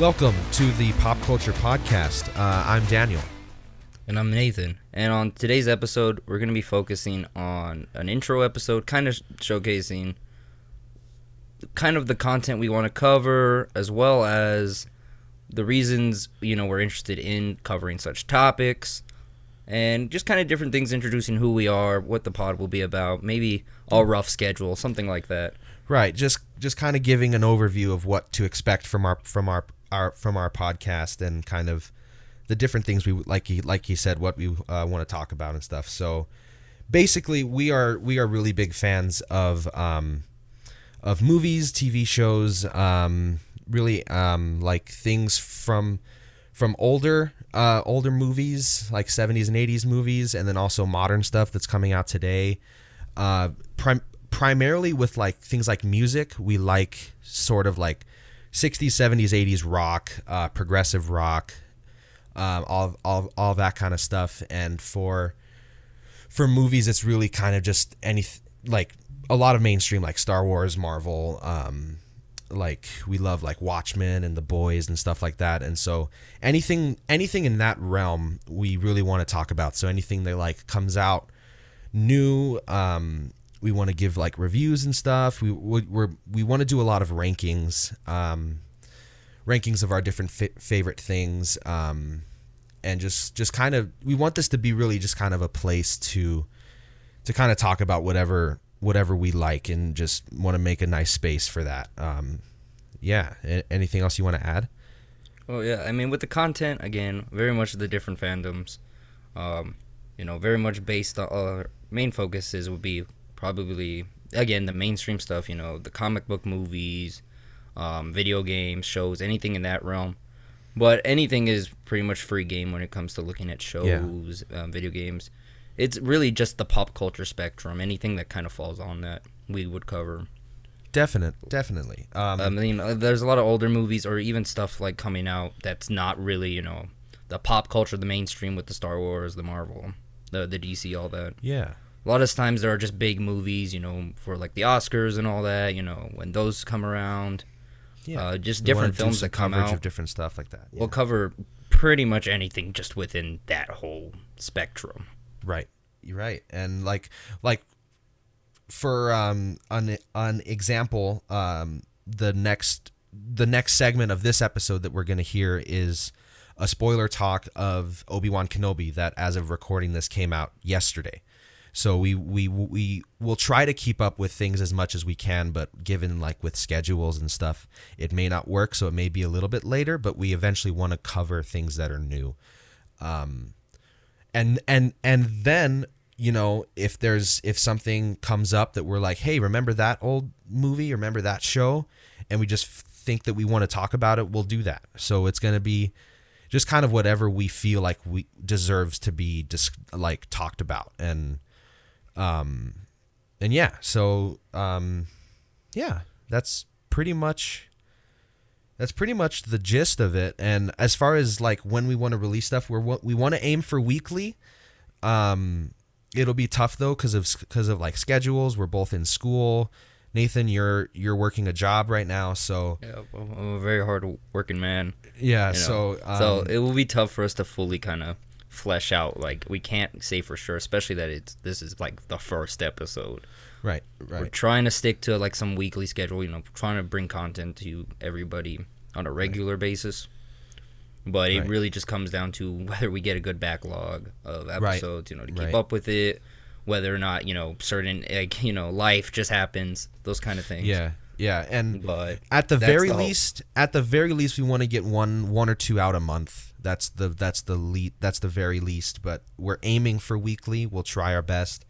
Welcome to the Pop Culture Podcast. Uh, I'm Daniel. And I'm Nathan. And on today's episode, we're going to be focusing on an intro episode, kind of showcasing kind of the content we want to cover, as well as the reasons, you know, we're interested in covering such topics. And just kind of different things, introducing who we are, what the pod will be about, maybe a rough schedule, something like that. Right, just just kind of giving an overview of what to expect from our from our, our from our podcast and kind of the different things we like he like he said what we uh, want to talk about and stuff. So basically, we are we are really big fans of um, of movies, TV shows, um, really um, like things from from older uh, older movies like 70s and 80s movies, and then also modern stuff that's coming out today. Uh, prim- primarily with like things like music, we like sort of like 60s, 70s, 80s rock, uh, progressive rock, um, all, all, all that kind of stuff. And for for movies, it's really kind of just any like a lot of mainstream like Star Wars, Marvel. Um, like we love like Watchmen and The Boys and stuff like that. And so anything anything in that realm, we really want to talk about. So anything that like comes out new. Um, we want to give like reviews and stuff. We we're, we want to do a lot of rankings, um, rankings of our different fi- favorite things, um, and just just kind of we want this to be really just kind of a place to to kind of talk about whatever whatever we like and just want to make a nice space for that. Um, yeah. Anything else you want to add? Well, yeah. I mean, with the content again, very much the different fandoms. Um, you know, very much based on our main focuses would be probably again the mainstream stuff you know the comic book movies um, video games shows anything in that realm. But anything is pretty much free game when it comes to looking at shows yeah. um, video games. It's really just the pop culture spectrum. Anything that kind of falls on that we would cover. Definite definitely. Um, i mean uh, there's a lot of older movies or even stuff like coming out that's not really you know the pop culture the mainstream with the star wars the marvel the, the dc all that. Yeah a lot of times there are just big movies, you know, for like the Oscars and all that. You know, when those come around, yeah, uh, just different films that come out of different stuff like that. Yeah. We'll cover pretty much anything just within that whole spectrum. Right, you're right, and like like for um an an example, um the next the next segment of this episode that we're gonna hear is a spoiler talk of Obi Wan Kenobi that, as of recording this, came out yesterday. So we we we will try to keep up with things as much as we can, but given like with schedules and stuff, it may not work. So it may be a little bit later, but we eventually want to cover things that are new. Um, and and and then you know if there's if something comes up that we're like, hey, remember that old movie? Remember that show? And we just think that we want to talk about it, we'll do that. So it's gonna be just kind of whatever we feel like we deserves to be dis- like talked about and um, and yeah, so um, yeah, that's pretty much that's pretty much the gist of it. And as far as like when we want to release stuff, we're we want to aim for weekly. Um, it'll be tough though because of because of like schedules. We're both in school. Nathan, you're you're working a job right now, so yeah, I'm a very hard working man. Yeah, you know? so um, so it will be tough for us to fully kind of flesh out. Like we can't say for sure, especially that it's this is like the first episode. Right, right. We're trying to stick to like some weekly schedule. You know, trying to bring content to everybody on a regular right. basis. But it right. really just comes down to whether we get a good backlog of episodes. Right. You know, to keep up with it. Whether or not you know certain like you know life just happens. Those kind of things. Yeah. Yeah, and but at the very the least, at the very least, we want to get one, one or two out a month that's the that's the lead that's the very least. But we're aiming for weekly. We'll try our best,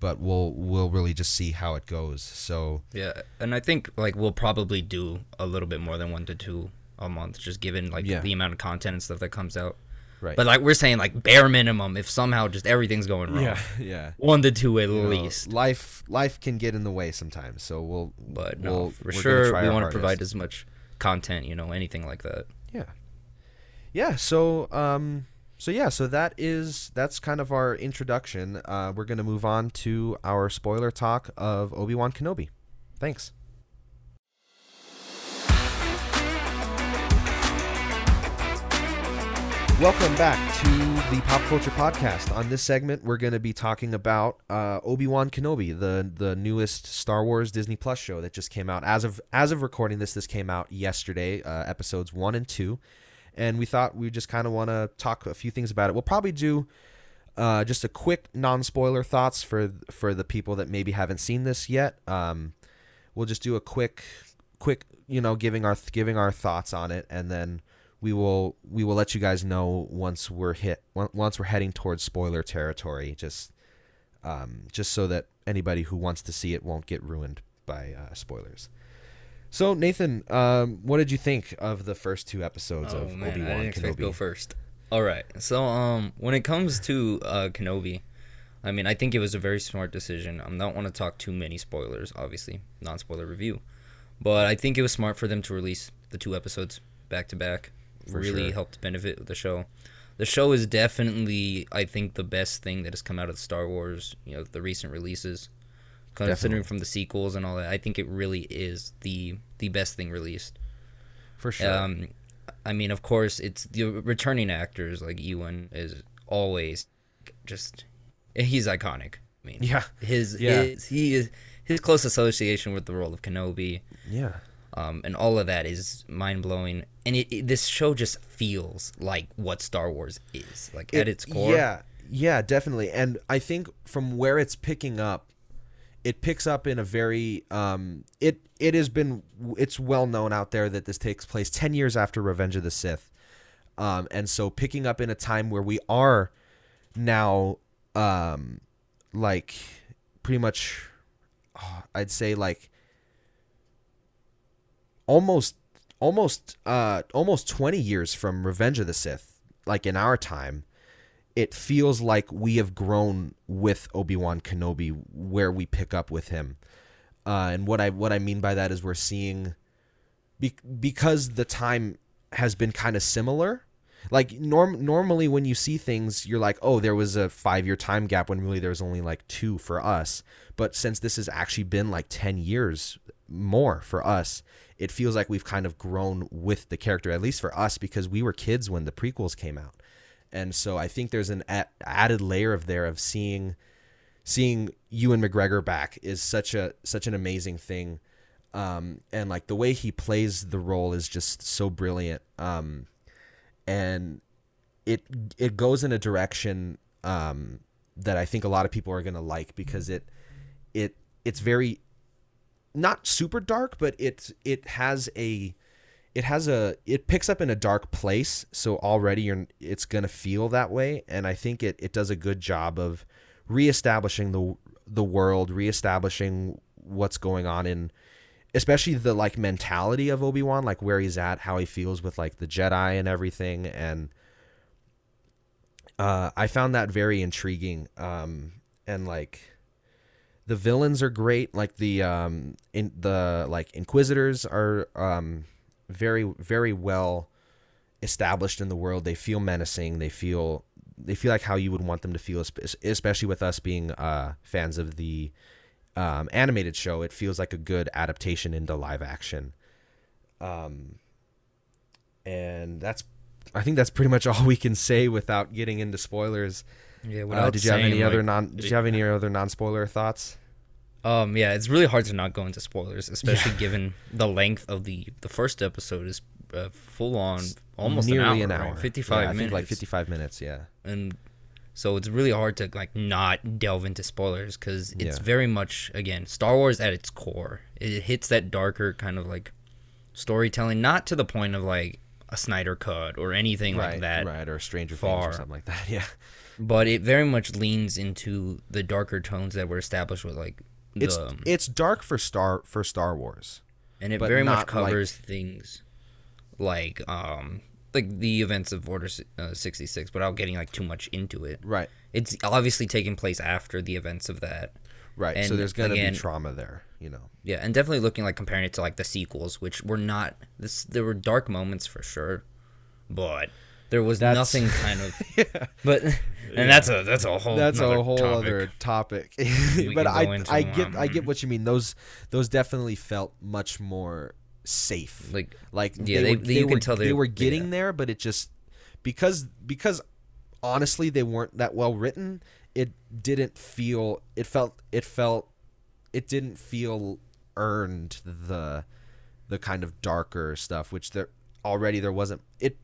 but we'll we'll really just see how it goes. So yeah, and I think like we'll probably do a little bit more than one to two a month, just given like yeah. the amount of content and stuff that comes out. Right. But like we're saying, like bare minimum, if somehow just everything's going wrong. Yeah, yeah. One to two at you least. Know, life life can get in the way sometimes, so we'll. But no, we'll, for sure we want to provide as much content, you know, anything like that. Yeah so um, so yeah, so that is that's kind of our introduction. Uh, we're gonna move on to our spoiler talk of Obi Wan Kenobi. Thanks. Welcome back to the Pop Culture Podcast. On this segment, we're going to be talking about uh, Obi Wan Kenobi, the the newest Star Wars Disney Plus show that just came out. As of as of recording this, this came out yesterday, uh, episodes one and two, and we thought we just kind of want to talk a few things about it. We'll probably do uh, just a quick non spoiler thoughts for for the people that maybe haven't seen this yet. Um, we'll just do a quick quick you know giving our giving our thoughts on it, and then we will we will let you guys know once we're hit once we're heading towards spoiler territory. Just um, just so that anybody who wants to see it won't get ruined by uh, spoilers. So Nathan, um, what did you think of the first two episodes Oh of Obi Wan to go Kenobi? first. All right. So um, when it comes to uh, Kenobi, I mean, I think it was a very smart decision. I don't want to talk too many spoilers, obviously, non-spoiler review, but I think it was smart for them to release the two episodes back to back. Really sure. helped benefit the show. The show is definitely, I think, the best thing that has come out of Star Wars. You know, the recent releases, considering Definitely. from the sequels and all that. I think it really is the the best thing released. For sure. Um, I mean, of course, it's the returning actors like Ewan is always just he's iconic. I mean, yeah, his, Yeah. his he is his close association with the role of Kenobi, yeah. um, and all of that is mind blowing. And it, it- this show just feels like what Star Wars is, like at its core. Yeah, yeah, definitely. And I think from where it's picking up, it picks up in a very um it it has been it's well known out there that this takes place 10 years after Revenge of the Sith. Um and so picking up in a time where we are now um like pretty much oh, I'd say like almost almost uh almost 20 years from Revenge of the Sith like in our time it feels like we have grown with Obi-Wan Kenobi where we pick up with him. Uh, and what I what I mean by that is we're seeing be, because the time has been kind of similar. Like norm normally when you see things you're like, "Oh, there was a 5-year time gap when really there was only like 2 for us." But since this has actually been like 10 years more for us, it feels like we've kind of grown with the character at least for us because we were kids when the prequels came out and so I think there's an a- added layer of there of seeing seeing Ewan McGregor back is such a such an amazing thing, um, and like the way he plays the role is just so brilliant, um, and it it goes in a direction um, that I think a lot of people are gonna like because it it it's very not super dark, but it it has a it has a it picks up in a dark place so already you're it's gonna feel that way and i think it, it does a good job of reestablishing the the world reestablishing what's going on in especially the like mentality of obi-wan like where he's at how he feels with like the jedi and everything and uh i found that very intriguing um and like the villains are great like the um in the like inquisitors are um very very well established in the world. They feel menacing. They feel they feel like how you would want them to feel especially with us being uh fans of the um animated show. It feels like a good adaptation into live action. Um and that's i think that's pretty much all we can say without getting into spoilers. Yeah. uh, did you have any saying, other non did you have any other non-spoiler thoughts Um, yeah, it's really hard to not go into spoilers, especially given the length of the the first episode is uh, full on almost nearly an an hour, hour, right? fifty five Yeah, minutes. like 55 minutes yeah and so it's really hard to like not delve into spoilers because it's Yeah. very much again Star Wars at its core. It hits that darker kind of like storytelling, not to the point of like a Snyder cut or anything right like that, right or a stranger things or something like that yeah but it very much leans into the darker tones that were established with like the, it's it's dark for star for Star Wars. and it very much not like- covers things like um like the events of Order uh, 66 without getting like too much into it. Right. It's obviously taking place after the events of that. Right. And so there's gonna again- be trauma there, you know. Yeah, and definitely looking like comparing it to like the sequels, which were not this. There were dark moments for sure, but there was That's- nothing kind of. But and that's a that's a whole That's a whole topic. other topic. But I I get I get um, what you mean. Those those definitely felt much more safe. like like Yeah, they- were, they- you were, can tell they they- were getting yeah. there, but it just because because honestly they weren't that well written. It didn't feel. It felt. It felt. It didn't feel earned the the kind of darker stuff, which there already there wasn't. It.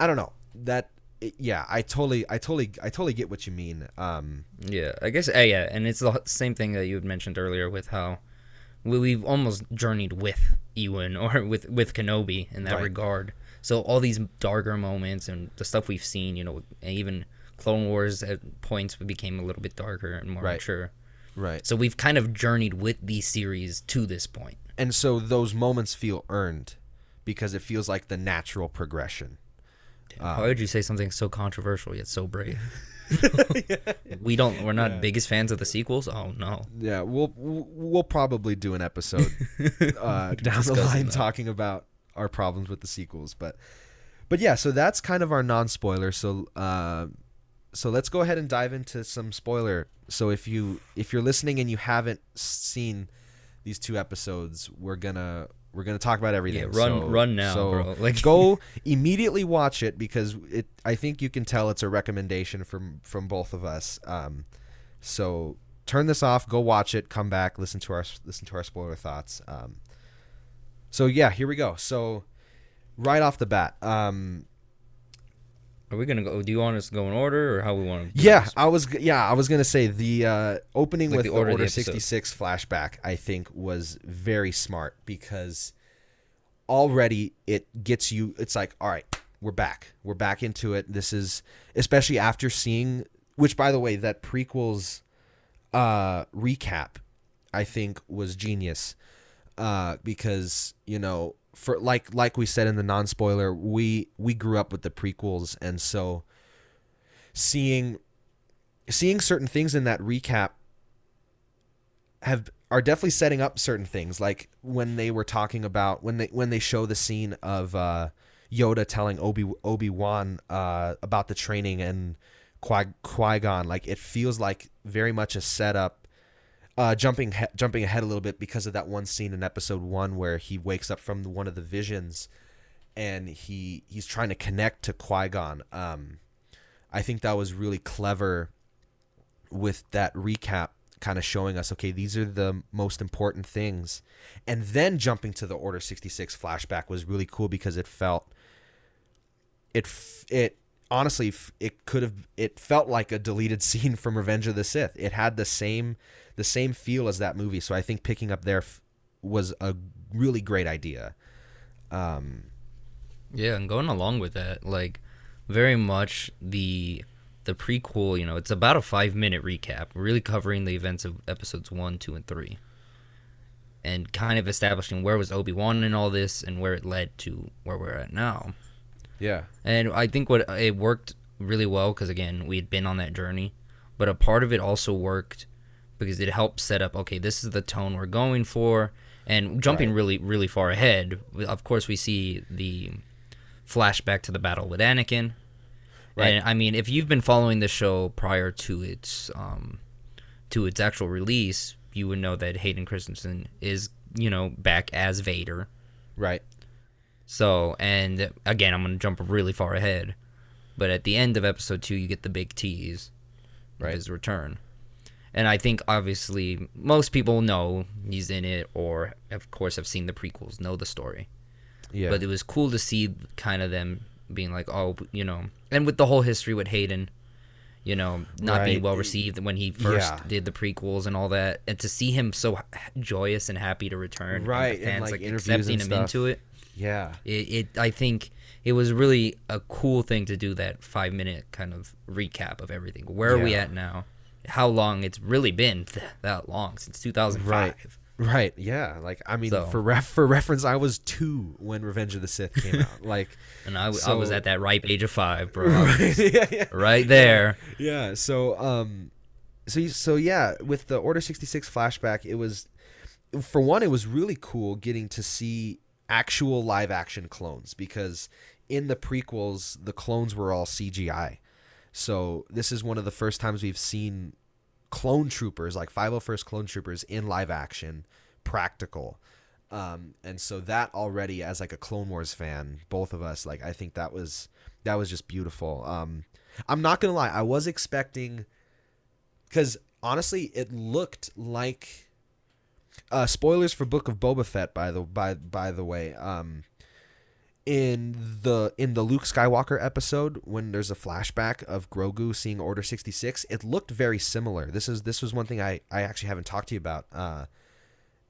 I don't know that. Yeah, I totally, I totally, I totally get what you mean. Um, Yeah, I guess. Uh, yeah, and it's the same thing that you had mentioned earlier with how we, we've almost journeyed with Ewan or with with Kenobi in that Right. regard. So all these darker moments and the stuff we've seen, you know, and even Clone Wars at points became a little bit darker and more Right. mature. right. So we've kind of journeyed with these series to this point. and so those moments feel earned because it feels like the natural progression. How would you say something so controversial yet so brave? we don't. We're not biggest fans of the sequels. Oh no. Yeah, we'll we'll probably do an episode uh, down the line that. talking about our problems with the sequels, but but yeah, so that's kind of our non-spoiler. So uh, so let's go ahead and dive into some spoiler. So if you if you're listening and you haven't seen these two episodes, we're gonna we're gonna talk about everything. Yeah, run- So- run now, so bro. Like- go immediately watch it because it. I think you can tell it's a recommendation from from both of us. Um, so turn this off, go watch it, come back, listen to our listen to our spoiler thoughts. Um, so yeah, here we go. So right off the bat, um, Are we gonna go? Do you want us to go in order or how we want to? yeah, I was yeah, I was gonna say the uh, opening Like with the order Order, the episode. sixty six flashback. I think was very smart because already it gets you. It's like all right, we're back, we're back into it. This is especially after seeing, which by the way, that prequels uh, recap, I think was genius uh, because you know for like like we said in the non spoiler, we we grew up with the prequels, and so seeing seeing certain things in that recap have are definitely setting up certain things like when they were talking about when they when they show the scene of uh Yoda telling Obi Obi-Wan uh about the training and Qui Qui-Gon like it feels like very much a setup uh jumping he- jumping ahead a little bit because of that one scene in episode 1 where he wakes up from one of the visions and he he's trying to connect to Qui-Gon. Um I think that was really clever with that recap kind of showing us okay these are the most important things. And then jumping to the order 66 flashback was really cool because it felt it it honestly it could have it felt like a deleted scene from revenge of the sith it had the same the same feel as that movie so i think picking up there f- was a really great idea um Yeah, and going along with that, like very much the the prequel, you know, it's about a five minute recap, really covering the events of episodes one, two, and three. And kind of establishing where was Obi Wan in all this and where it led to where we're at now. Yeah And I think what it worked really well because again we had been on that journey, but a part of it also worked because it helped set up. Okay, this is the tone we're going for, and jumping Right. really really far ahead. Of course, we see the flashback to the battle with Anakin. Right. And I mean, if you've been following the show prior to its um, to its actual release, you would know that Hayden Christensen is you know back as Vader. right So, and again, I'm going to jump really far ahead. But at the end of episode two, you get the big tease Right. his return. And I think obviously most people know he's in it, or of course have seen the prequels, know the story. yeah But it was cool to see kind of them being like, oh, you know, and with the whole history with Hayden, you know, not being well received when he first Yeah. did the prequels and all that, and to see him so joyous and happy to return, and the Right, and, fans like, like, interviews accepting and him stuff. into it yeah it, it i think it was really a cool thing to do that five minute kind of recap of everything where are we at now how long it's really been th- that long since 2005 Right. Right. Yeah. Like I mean, So- for ref for reference, I was two when Revenge of the Sith came out. Like, and I, w- I was at that ripe age of five bro was yeah, yeah, right there yeah. So, um, so so yeah, with the Order sixty six flashback, it was, for one, it was really cool getting to see actual live action clones because in the prequels, the clones were all CGI. So this is one of the first times we've seen clone troopers like 501st clone troopers in live action practical Um, and so that already, as like a Clone Wars fan, both of us, like I think that was that was just beautiful. Um, I'm not gonna lie, I was expecting, because honestly, it looked like. Uh, spoilers for Book of Boba Fett, by the by by the way. Um, in the in the Luke Skywalker episode when there's a flashback of Grogu seeing Order 66 it looked very similar this is this was one thing I I actually haven't talked to you about uh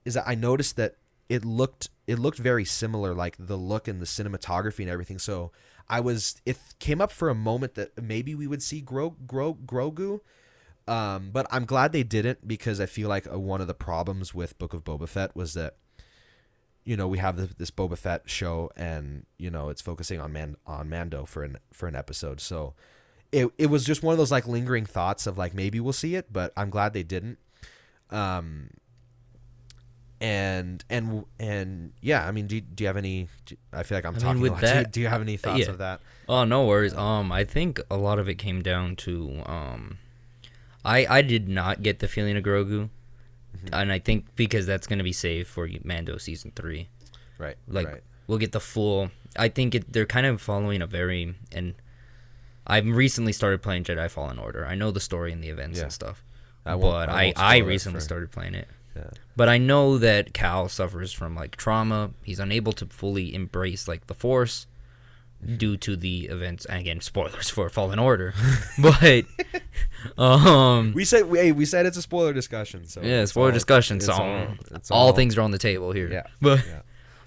is that I noticed that it looked it looked very similar like the look and the cinematography and everything so I was it came up for a moment that maybe we would see Gro, Gro, Grogu um but I'm glad they didn't because I feel like uh one of the problems with Book of Boba Fett was that you know we have the, this Boba Fett show, and you know it's focusing on man on Mando for an for an episode. So it it was just one of those like lingering thoughts of like maybe we'll see it, but I'm glad they didn't. Um. And and and yeah, I mean, do, do you have any? Do, I feel like I'm I mean, talking with a lot. Do you- that- do, you have any thoughts yeah. of that? Oh no worries. Um, I think a lot of it came down to um, I I did not get the feeling of Grogu, Mm-hmm. and I think because that's gonna be saved for Mando season three. Right. Like right. we'll get the full. I think it, they're kind of following a very and. I've recently started playing Jedi Fallen Order. I know the story and the events Yeah. and stuff, I but I I I, recently for- started playing it. Yeah. But I know that Cal suffers from like trauma. He's unable to fully embrace like the Force due to the events. And again, spoilers for Fallen Order, but um, We said we hey, we said it's a spoiler discussion. So yeah, spoiler all- discussion. it's So all- it's all, things are on the table here. Yeah. but yeah.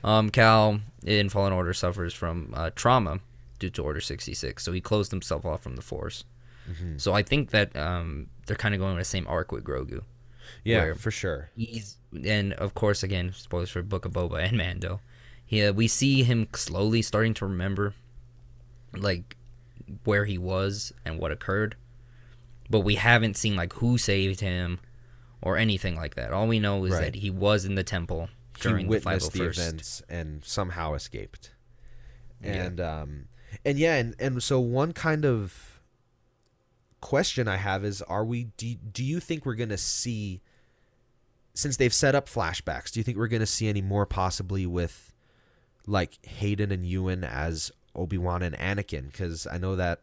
um, Cal in Fallen Order suffers from uh, trauma due to Order sixty six. So he closed himself off from the Force. Mm-hmm. So I think that um, they're kind of going with the same arc with Grogu. Yeah, for sure. he's and of course again spoilers for Book of Boba and Mando. Yeah, we see him slowly starting to remember like where he was and what occurred. But we haven't seen like who saved him or anything like that. All we know is Right. that he was in the temple during he the witnessed the 501st. events and somehow escaped. Yeah. And um and yeah, and, and so one kind of question I have is are we do, do you think we're going to see since they've set up flashbacks, do you think we're going to see any more possibly with like Hayden and Ewan as Obi-Wan and Anakin cuz I know that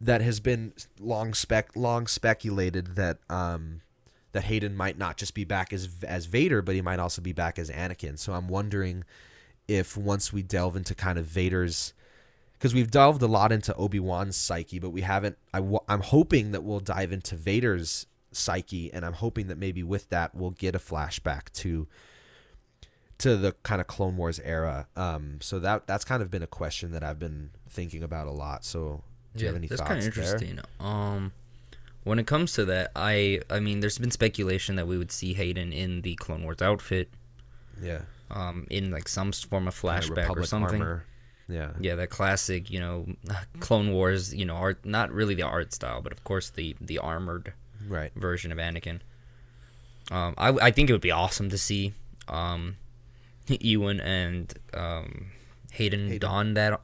that has been long spec long speculated that um that Hayden might not just be back as as Vader, but he might also be back as Anakin. So I'm wondering if once we delve into kind of Vader's, because we've delved a lot into Obi Wan's psyche, but we haven't. I, wa- I'm hoping that we'll dive into Vader's psyche, and I'm hoping that maybe with that we'll get a flashback to to the kind of Clone Wars era. Um, so that that's kind of been a question that I've been thinking about a lot. So do you have any that's thoughts kind of there? interesting. Um, when it comes to that, I I mean, there's been speculation that we would see Hayden in the Clone Wars outfit, Yeah, um, in like some form of flashback or something. armor. Yeah, Yeah, that classic, you know, Clone Wars, you know, art not really the art style, but of course the the armored right. version of Anakin. Um, I I think it would be awesome to see um, Ewan and um, Hayden, Hayden. don that,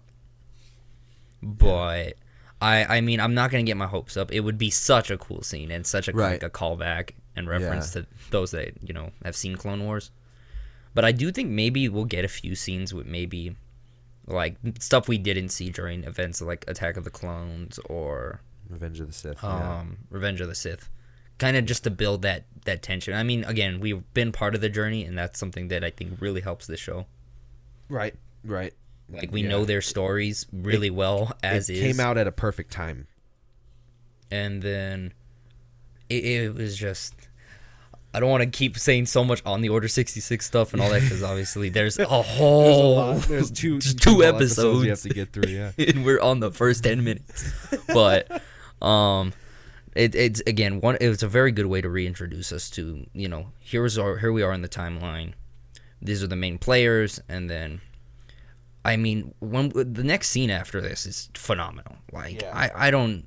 but. I, I mean I'm not gonna get my hopes up. It would be such a cool scene and such a Right. like a callback and reference to those that you know have seen Clone Wars. But I do think maybe we'll get a few scenes with maybe like stuff we didn't see during events like Attack of the Clones or Revenge of the Sith. yeah. um, Revenge of the Sith, kind of just to build that that tension. I mean, again, we've been part of the journey, and that's something that I think really helps the show. Right, right. Like we Yeah. know their stories really well as it is, came out at a perfect time. and then it, it was just. I don't want to keep saying so much on the Order sixty six stuff and all that because obviously there's a whole There's two just two whole episodes. you have to get through. Yeah. and we're on the first 10 minutes but um it, it's again one it was a very good way to reintroduce us to you know here's our here we are in the timeline these are the main players and then i mean when the next scene after this is phenomenal like Yeah. i i don't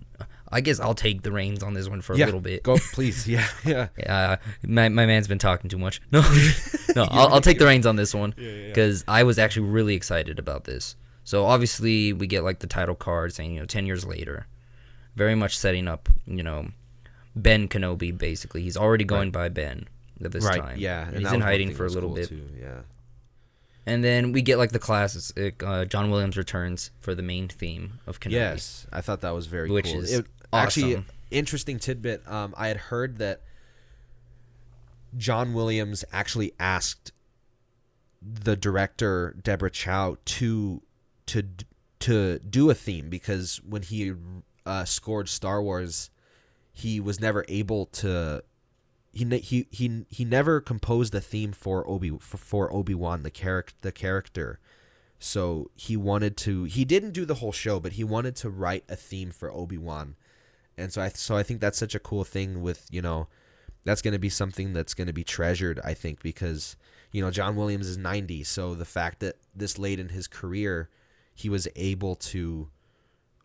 i guess i'll take the reins on this one for a little bit Go, please. Yeah, yeah. uh, my, my man's been talking too much. No, no, I'll, I'll take the reins on this one yeah. because I was actually really excited about this. So obviously we get like the title card saying you know ten years later, very much setting up you know Ben Kenobi basically. He's already going by Ben, at this right. time. Yeah. And he's in hiding for a little cool bit. Too. Yeah. And then we get like the classic. Uh, John Williams returns for the main theme of Kenobi. Yes, I thought that was very Which cool. is It- actually awesome. interesting tidbit. Um, I had heard that John Williams actually asked the director Deborah Chow to to to do a theme because when he uh, scored Star Wars, he was never able to. He he he he never composed a theme for Obi for, for Obi Wan the character the character. So he wanted to. He didn't do the whole show, but he wanted to write a theme for Obi Wan, and so I so I think that's such a cool thing. With you know, that's going to be something that's going to be treasured. I think because you know John Williams is ninety, so the fact that this late in his career, he was able to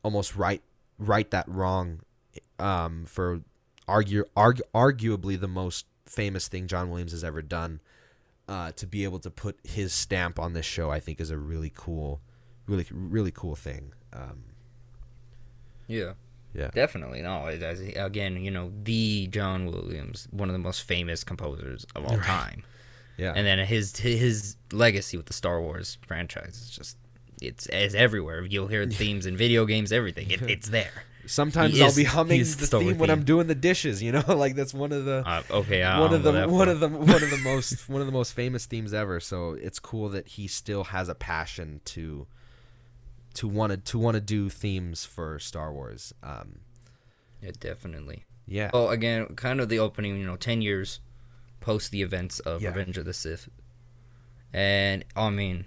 almost right right that wrong, um, for argue, argu- arguably the most famous thing John Williams has ever done uh, to be able to put his stamp on this show, I think is a really cool, really really cool thing. Um, Yeah. yeah, Definitely. No, it, as- again, you know, the John Williams, one of the most famous composers of all Right. time. yeah, And then his his legacy with the Star Wars franchise is just it's, as everywhere. You'll hear themes in video games, everything. It, it's there. Sometimes he I'll is- be humming the the Star theme when I'm doing the dishes. You know, like that's one of the Uh, okay, I one of the one of the one of the most one of the most famous themes ever. So it's cool that he still has a passion to to want to to want to do themes for Star Wars. Um, Yeah, definitely. yeah, Oh, again, kind of the opening. You know, ten years post the events of Yeah. Revenge of the Sith, and I mean,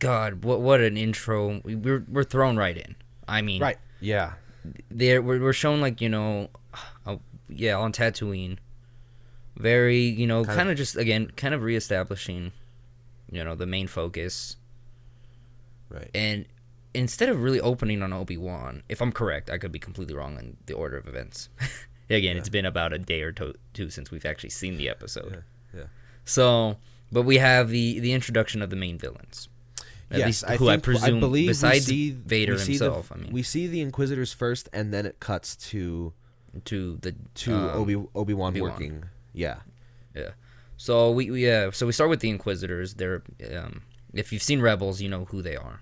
God, what what an intro! We- We're we're thrown right in. I mean, right, yeah, there we're, we're shown like you know uh, yeah on tatooine. Very you know Kind of- kind of just again kind of reestablishing you know the main focus. Right, and instead of really opening on obi-wan if i'm correct i could be completely wrong on the order of events. Again it's been about a day or to- two since we've actually seen the episode. Yeah, yeah. so but we have the the introduction of the main villains at yes, least I who i presume believe we besides see- vader we see the- himself i mean we see the Inquisitors first, and then it cuts to to the to um, Obi Obi Wan working. Yeah, yeah. So we, we yeah, so we start with the Inquisitors. They're um, if you've seen Rebels, you know who they are.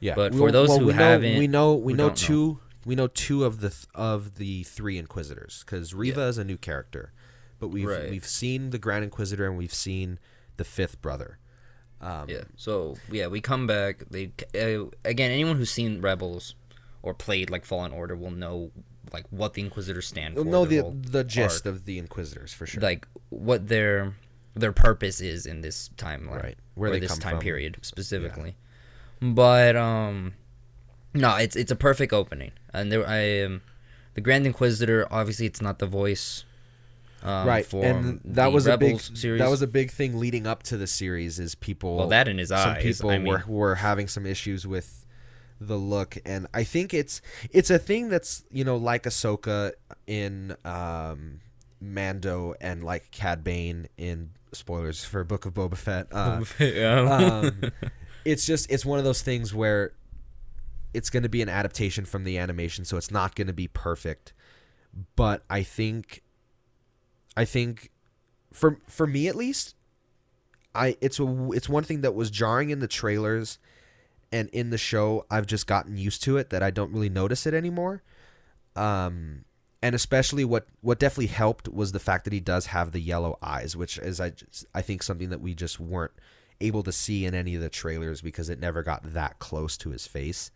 yeah. But for those who we haven't- know, we know we know don't know. two we know two of the th- of the three Inquisitors because Reva Yeah. is a new character, but we've Right. we've seen the Grand Inquisitor and we've seen the fifth brother. Um, Yeah. So yeah, we come back. They uh, again, anyone who's seen Rebels or played like Fallen Order will know like what the Inquisitors stand for. Know the the gist arc, of the Inquisitors for sure. like what their their purpose is in this timeline, Right. Where or they this time from. period specifically. But um, no, it's it's a perfect opening, and there I um, the Grand Inquisitor. Obviously, it's not the voice. Um, right, For and that was a big series. that was a big thing leading up to the series. Is people well that in his some eyes. people I mean, were were having some issues with the look, and I think it's it's a thing that's you know like Ahsoka in um, Mando and like Cad Bane in spoilers for Book of Boba Fett. Uh, yeah. um, it's just it's one of those things where it's going to be an adaptation from the animation, so it's not going to be perfect. But I think, I think, for for me at least, I it's a it's one thing that was jarring in the trailers, and in the show I've just gotten used to it that I don't really notice it anymore. Um, and especially what what definitely helped was the fact that he does have the yellow eyes, which is I I think something that we just weren't able to see in any of the trailers because it never got that close to his face.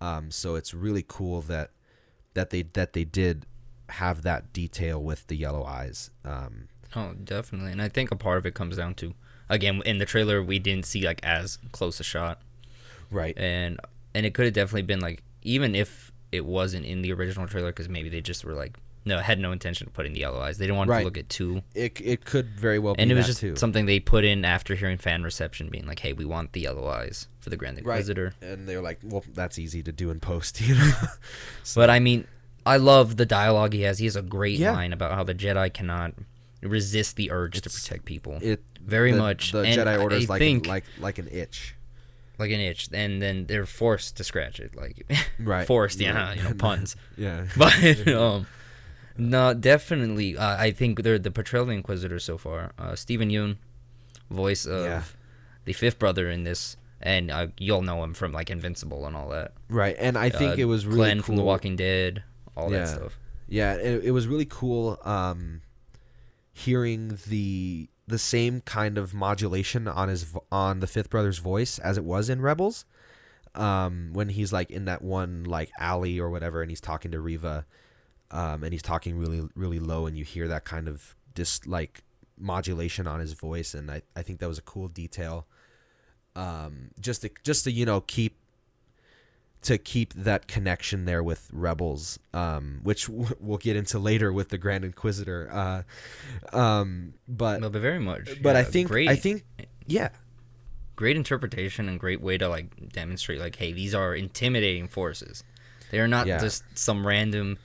Um, so it's really cool that that they that they did have that detail with the yellow eyes. Um, Oh, definitely. And I think a part of it comes down to again in the trailer we didn't see like as close a shot. right. And and it could have definitely been like even if it wasn't in the original trailer cuz maybe they just were like no, had no intention of putting the yellow eyes. They didn't want Right. to look at two. It it could very well be And it was just too. something they put in after hearing fan reception being like, "Hey, we want the yellow eyes for the Grand Right. And they were like, "Well, that's easy to do in post," you know. But I mean, I love the dialogue he has. He has a great Yeah. line about how the Jedi cannot resist the urge to protect people. it Very the, much. the And Jedi orders I like think- like like an itch. like an itch, and then they're forced to scratch it, like Right. forced, yeah, Right. you know, puns. Yeah. But um, No, definitely. Uh, I think they're the the Inquisitor so far. Uh, Steven Yeun, voice of Yeah. the fifth brother in this, and uh, you'll know him from like Invincible and all that. Right, and I think Uh, it was really Glenn cool. from The Walking Dead, all Yeah. that stuff. Yeah, it, it was really cool um, hearing the the same kind of modulation on his on the fifth brother's voice as it was in Rebels. Um, when he's like in that one like alley or whatever, and he's talking to Reva, um, and he's talking really really low, and you hear that kind of dis like modulation on his voice, and I, I think that was a cool detail. Um, just to just to you know keep to keep that connection there with rebels um which w- we'll get into later with the grand inquisitor uh um but No, but very much. but i think great, i think yeah great interpretation and great way to like demonstrate like, hey, these are intimidating forces. They are not Yeah. just some random,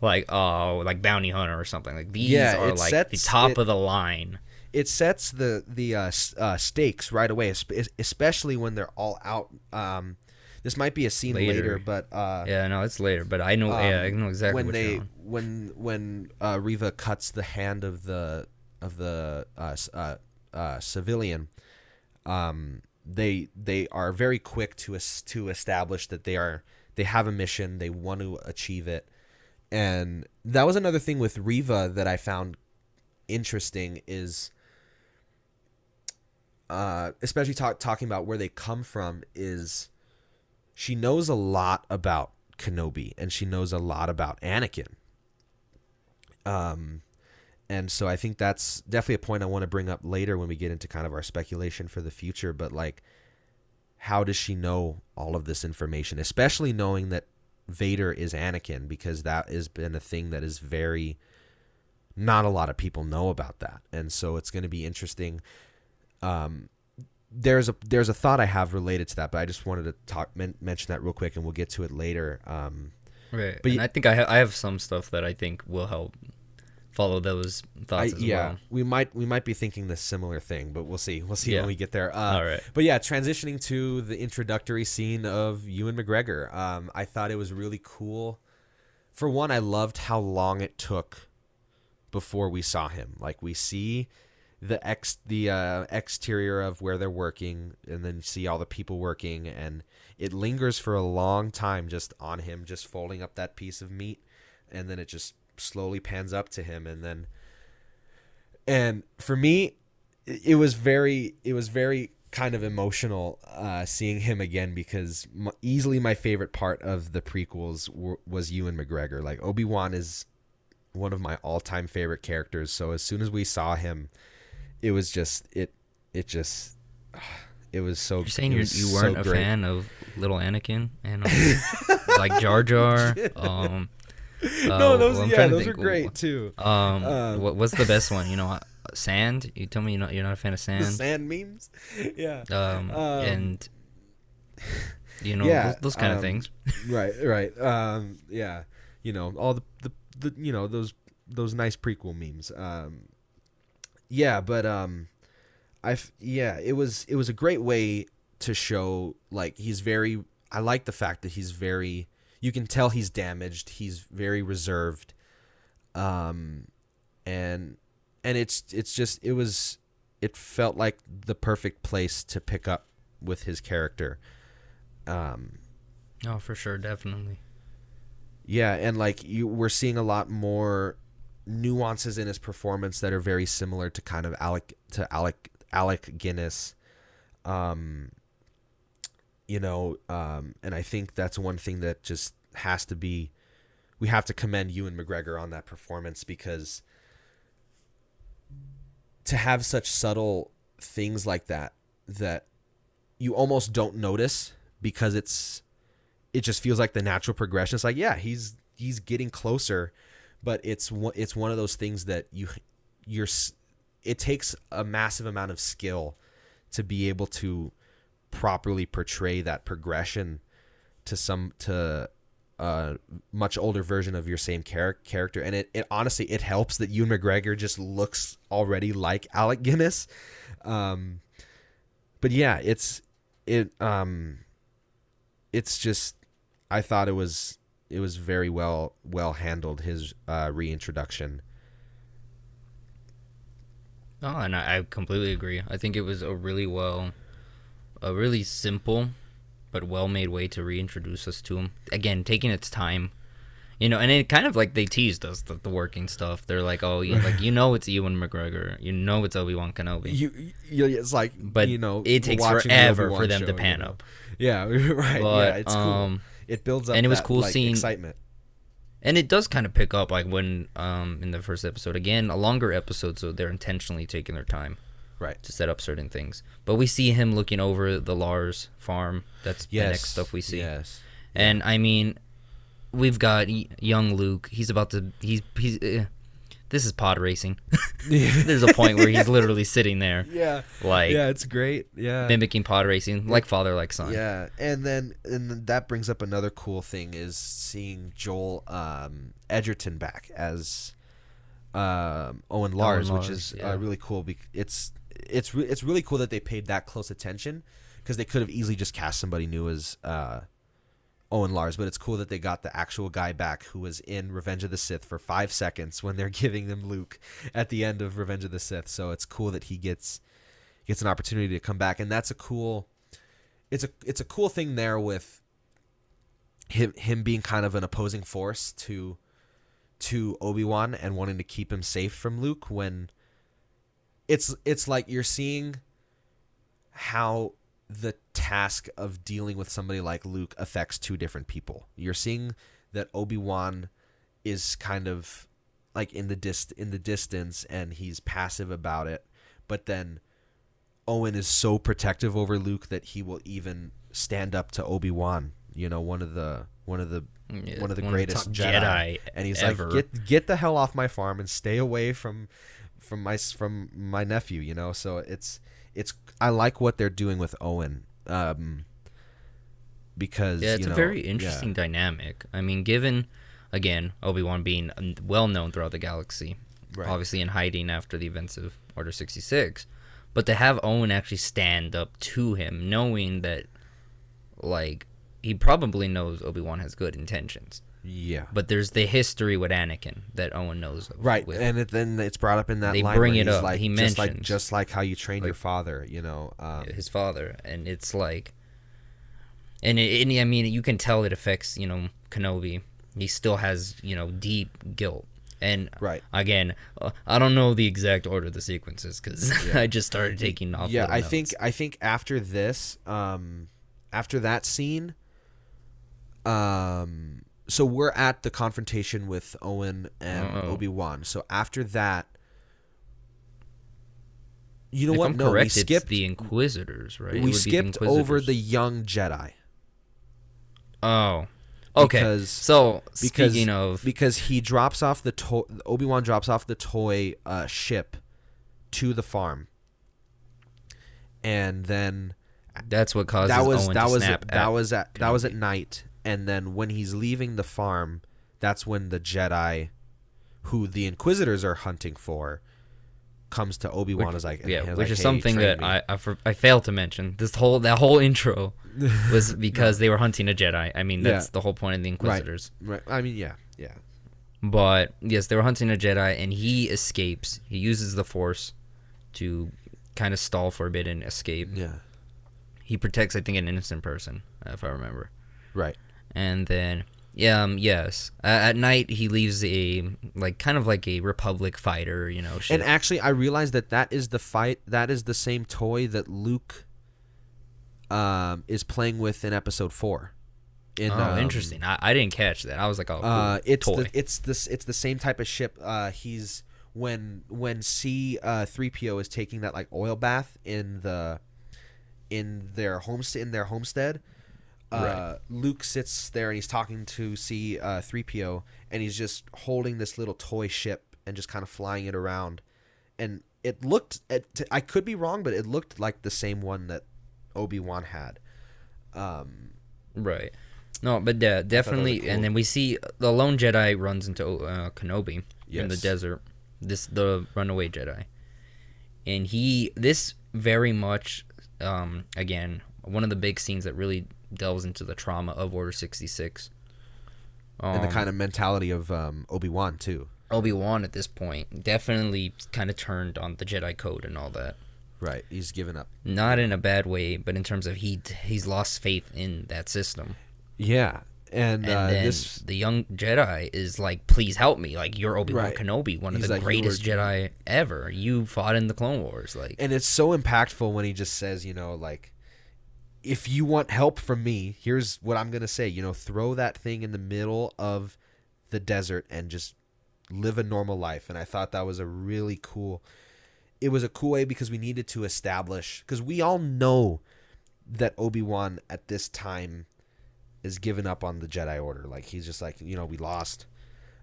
like oh, like bounty hunter or something. Like these Yeah, are like the top it- of the line. it sets the the uh, uh stakes right away especially when they're all out um this might be a scene later, Later. but uh Yeah, no, it's later, but I know. yeah, I um, know exactly when what they when when uh, Reva cuts the hand of the of the uh, uh, uh, civilian, um, they they are very quick to to establish that they are they have a mission, they want to achieve it, and that was another thing with Reva that I found interesting is. Uh, especially talk, talking about where they come from is she knows a lot about Kenobi and she knows a lot about Anakin. Um, and so I think that's definitely a point I want to bring up later when we get into kind of our speculation for the future. But like, how does she know all of this information, especially knowing that Vader is Anakin? Because that has been a thing that is very not a lot of people know about that, and so it's going to be interesting. Um, there's a there's a thought I have related to that, but I just wanted to talk men- mention that real quick, and we'll get to it later. Um, Right, but I think I ha- I have some stuff that I think will help follow those I, thoughts as yeah, well. we might we might be thinking the similar thing, but we'll see. We'll see Yeah. when we get there. Uh, All right. But yeah, transitioning to the introductory scene of Ewan McGregor, um, I thought it was really cool. For one, I loved how long it took before we saw him. Like we see the ex the uh, exterior of where they're working, and then see all the people working, and it lingers for a long time just on him, just folding up that piece of meat, and then it just slowly pans up to him, and then and for me it was very it was very kind of emotional uh, seeing him again because easily my favorite part of the prequels w- was Ewan McGregor. Like Obi Wan is one of my all time favorite characters. So as soon as we saw him, it was just it it just it was so. You're saying you you weren't a great. fan of Little Anakin and um, like Jar Jar. Um, uh, no, those well, yeah, those are great too. Um, Um, what, what's the best one? You know, uh, sand. You tell me you're not you're not a fan of sand. sand memes, yeah. Um, Um, and you know yeah, those, those kind um, of things. right right um yeah you know all the, the the you know those those nice prequel memes um yeah but um i yeah it was it was a great way to show like he's very i like the fact that he's very you can tell he's damaged he's very reserved um and and it's it's just it was it felt like the perfect place to pick up with his character um Oh, for sure, definitely. yeah, and like you, we're seeing a lot more nuances in his performance that are very similar to kind of Alec to Alec Alec Guinness. Um, you know, um, and I think that's one thing that just has to be. We have to commend Ewan McGregor on that performance because to have such subtle things like that that you almost don't notice because it's it just feels like the natural progression. It's like, yeah, he's he's getting closer, but it's one it's one of those things that you you're it takes a massive amount of skill to be able to properly portray that progression to some to a much older version of your same char- character. And it, it honestly it helps that Ewan McGregor just looks already like Alec Guinness. Um but yeah it's it um it's just I thought it was it was very well well handled his uh, reintroduction. Oh, and I, I completely agree. I think it was a really well, a really simple, but well made way to reintroduce us to him. Again, taking its time, you know, and it kind of like they teased us the, the working stuff. They're like, oh, you, like you know, it's Ewan McGregor, you know, it's Obi Wan Kenobi. You, you, it's like, but you know, it takes forever for them show, to you pan know. up. Yeah, right. But, yeah, it's cool. um, It builds up, and it was that, cool like, seeing- excitement. and it does kind of pick up like when um in the first episode again a longer episode so they're intentionally taking their time Right. to set up certain things but we see him looking over the lars farm that's Yes. the next stuff we see Yes. and i mean we've got y- young luke he's about to he's he's uh, this is pod racing there's a point where he's literally sitting there Yeah. like yeah, it's great. Yeah. mimicking pod racing like father like son Yeah, and then and then that brings up another cool thing is seeing Joel um, Edgerton back as um, Owen Lars, which Lars, is yeah. uh, really cool. Bec- it's it's re- it's really cool that they paid that close attention because they could have easily just cast somebody new as uh, Owen Lars, but it's cool that they got the actual guy back who was in Revenge of the Sith for five seconds when they're giving them Luke at the end of Revenge of the Sith. So it's cool that he gets gets an opportunity to come back, and that's a cool. It's a it's a cool thing there with him him being kind of an opposing force to to Obi Wan and wanting to keep him safe from Luke when it's it's like you're seeing how the task of dealing with somebody like Luke affects two different people. You're seeing that Obi-Wan is kind of like in the dist in the distance and he's passive about it, but then Owen is so protective over Luke that he will even stand up to Obi-Wan, you know, one of the one of the Yeah, one of the top greatest Jedi. and he's ever. like get get the hell off my farm and stay away from from my from my nephew you know so it's it's i like what they're doing with owen um because Yeah, it's you a know, very yeah. interesting dynamic. I mean, given again Obi Wan being well known throughout the galaxy, Right. obviously in hiding after the events of Order sixty six, but to have Owen actually stand up to him, knowing that, like, he probably knows Obi Wan has good intentions, yeah but there's the history with Anakin that Owen knows. Of, right with- and it, then it's brought up in that They line bring it up. like He just like just like how you trained your father you know um, his father, and it's like, and, it, and I mean, you can tell it affects you know Kenobi. He still has you know deep guilt, and right again, uh, I don't know the exact order of the sequences because I just started taking off. yeah i notes. think i think after this um after that scene um so we're at the confrontation with owen and Uh-oh. obi-wan. So after that you know if what? I'm no correct, we skipped the Inquisitors, right? We be the skipped over the young jedi. Oh, okay. because- so because speaking of, because he drops off the toy, obi-wan drops off the toy uh, ship to the farm. And then that's what causes that was Owen that was snap that at was at that was at night and then when he's leaving the farm that's when the jedi who the inquisitors are hunting for comes to obi-wan Which- is like yeah, which like, is "Hey, something that me." I I, for, I failed to mention. This whole that whole intro was because they were hunting a Jedi. I mean, that's Yeah. the whole point of the Inquisitors. right i mean yeah yeah But yes, they were hunting a Jedi, and he escapes. He uses the Force to kind of stall Forbidden escape. yeah He protects, I think, an innocent person, uh, if I remember. right And then, yeah, um, yes, uh, at night he leaves a like kind of like a Republic fighter, you know. Ship. and actually i realized that that is the fight that is the same toy that luke um is playing with in episode four in oh, um, interesting. I, I didn't catch that. I was like, oh, cool. Uh, it's toy. the it's this it's the same type of ship. Uh, he's when when C uh three PO is taking that like oil bath in the in their homestead in their homestead. Uh, Right. Luke sits there and he's talking to C uh three PO and he's just holding this little toy ship and just kind of flying it around, and it looked it, I could be wrong, but it looked like the same one that Obi Wan had. Um, Right. No, but yeah, definitely. cool. And then we see the lone Jedi runs into uh, Kenobi in the desert. This the runaway Jedi, and he this very much um, again one of the big scenes that really delves into the trauma of Order sixty six. and the Um, kind of mentality of um, Obi Wan too. Obi Wan at this point definitely kind of turned on the Jedi code and all that. Right, he's given up. Not in a bad way, but in terms of he he's lost faith in that system. Yeah, and, And uh, then this the young Jedi is like, "Please help me! Like you're Obi Wan Right. Kenobi, one He's of the like, greatest were- Jedi ever. You fought in the Clone Wars, like." and it's so impactful when he just says, you know, like, if you want help from me, here's what I'm gonna say. You know, throw that thing in the middle of the desert and just live a normal life. And I thought that was a really cool. It was a cool way because we needed to establish because we all know that Obi Wan at this time is given up on the Jedi Order. Like he's just like you know we lost,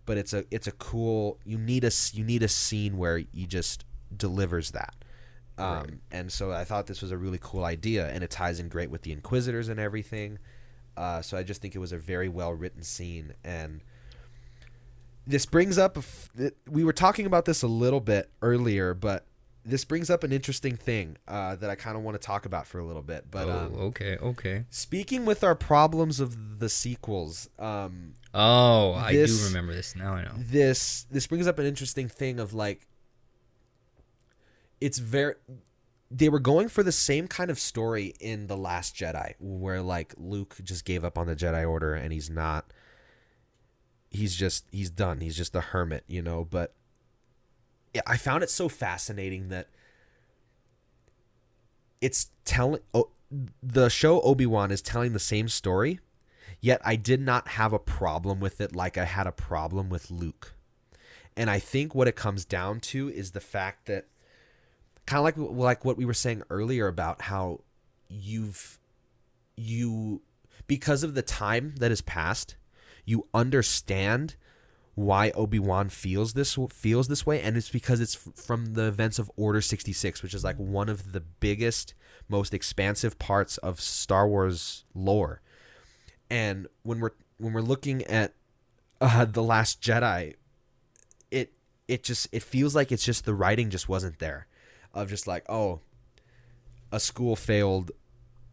but it's a it's a cool. You need a you need a scene where he just delivers that. Um, Right. And so I thought this was a really cool idea, and it ties in great with the Inquisitors and everything. Uh, so I just think it was a very well written scene, and this brings up, a f- we were talking about this a little bit earlier, but this brings up an interesting thing uh, that I kind of want to talk about for a little bit. But oh, um, okay, okay. speaking with our problems of the sequels, um, Oh, I do remember this now. I know. this this brings up an interesting thing of like it's very they were going for the same kind of story in the last jedi where like luke just gave up on the jedi order and he's not he's just he's done. He's just a hermit you know? But yeah, i found it so fascinating that it's telling oh, the show obi-wan is telling the same story yet i did not have a problem with it like i had a problem with luke. And i think what it comes down to is the fact that kind of like like what we were saying earlier about how you've you because of the time that has passed you understand why Obi-Wan feels this feels this way and it's because it's from the events of Order 66 which is like one of the biggest most expansive parts of Star Wars lore. And when we're when we're looking at uh, the last Jedi it it just it feels like it's just the writing just wasn't there of just like oh a school failed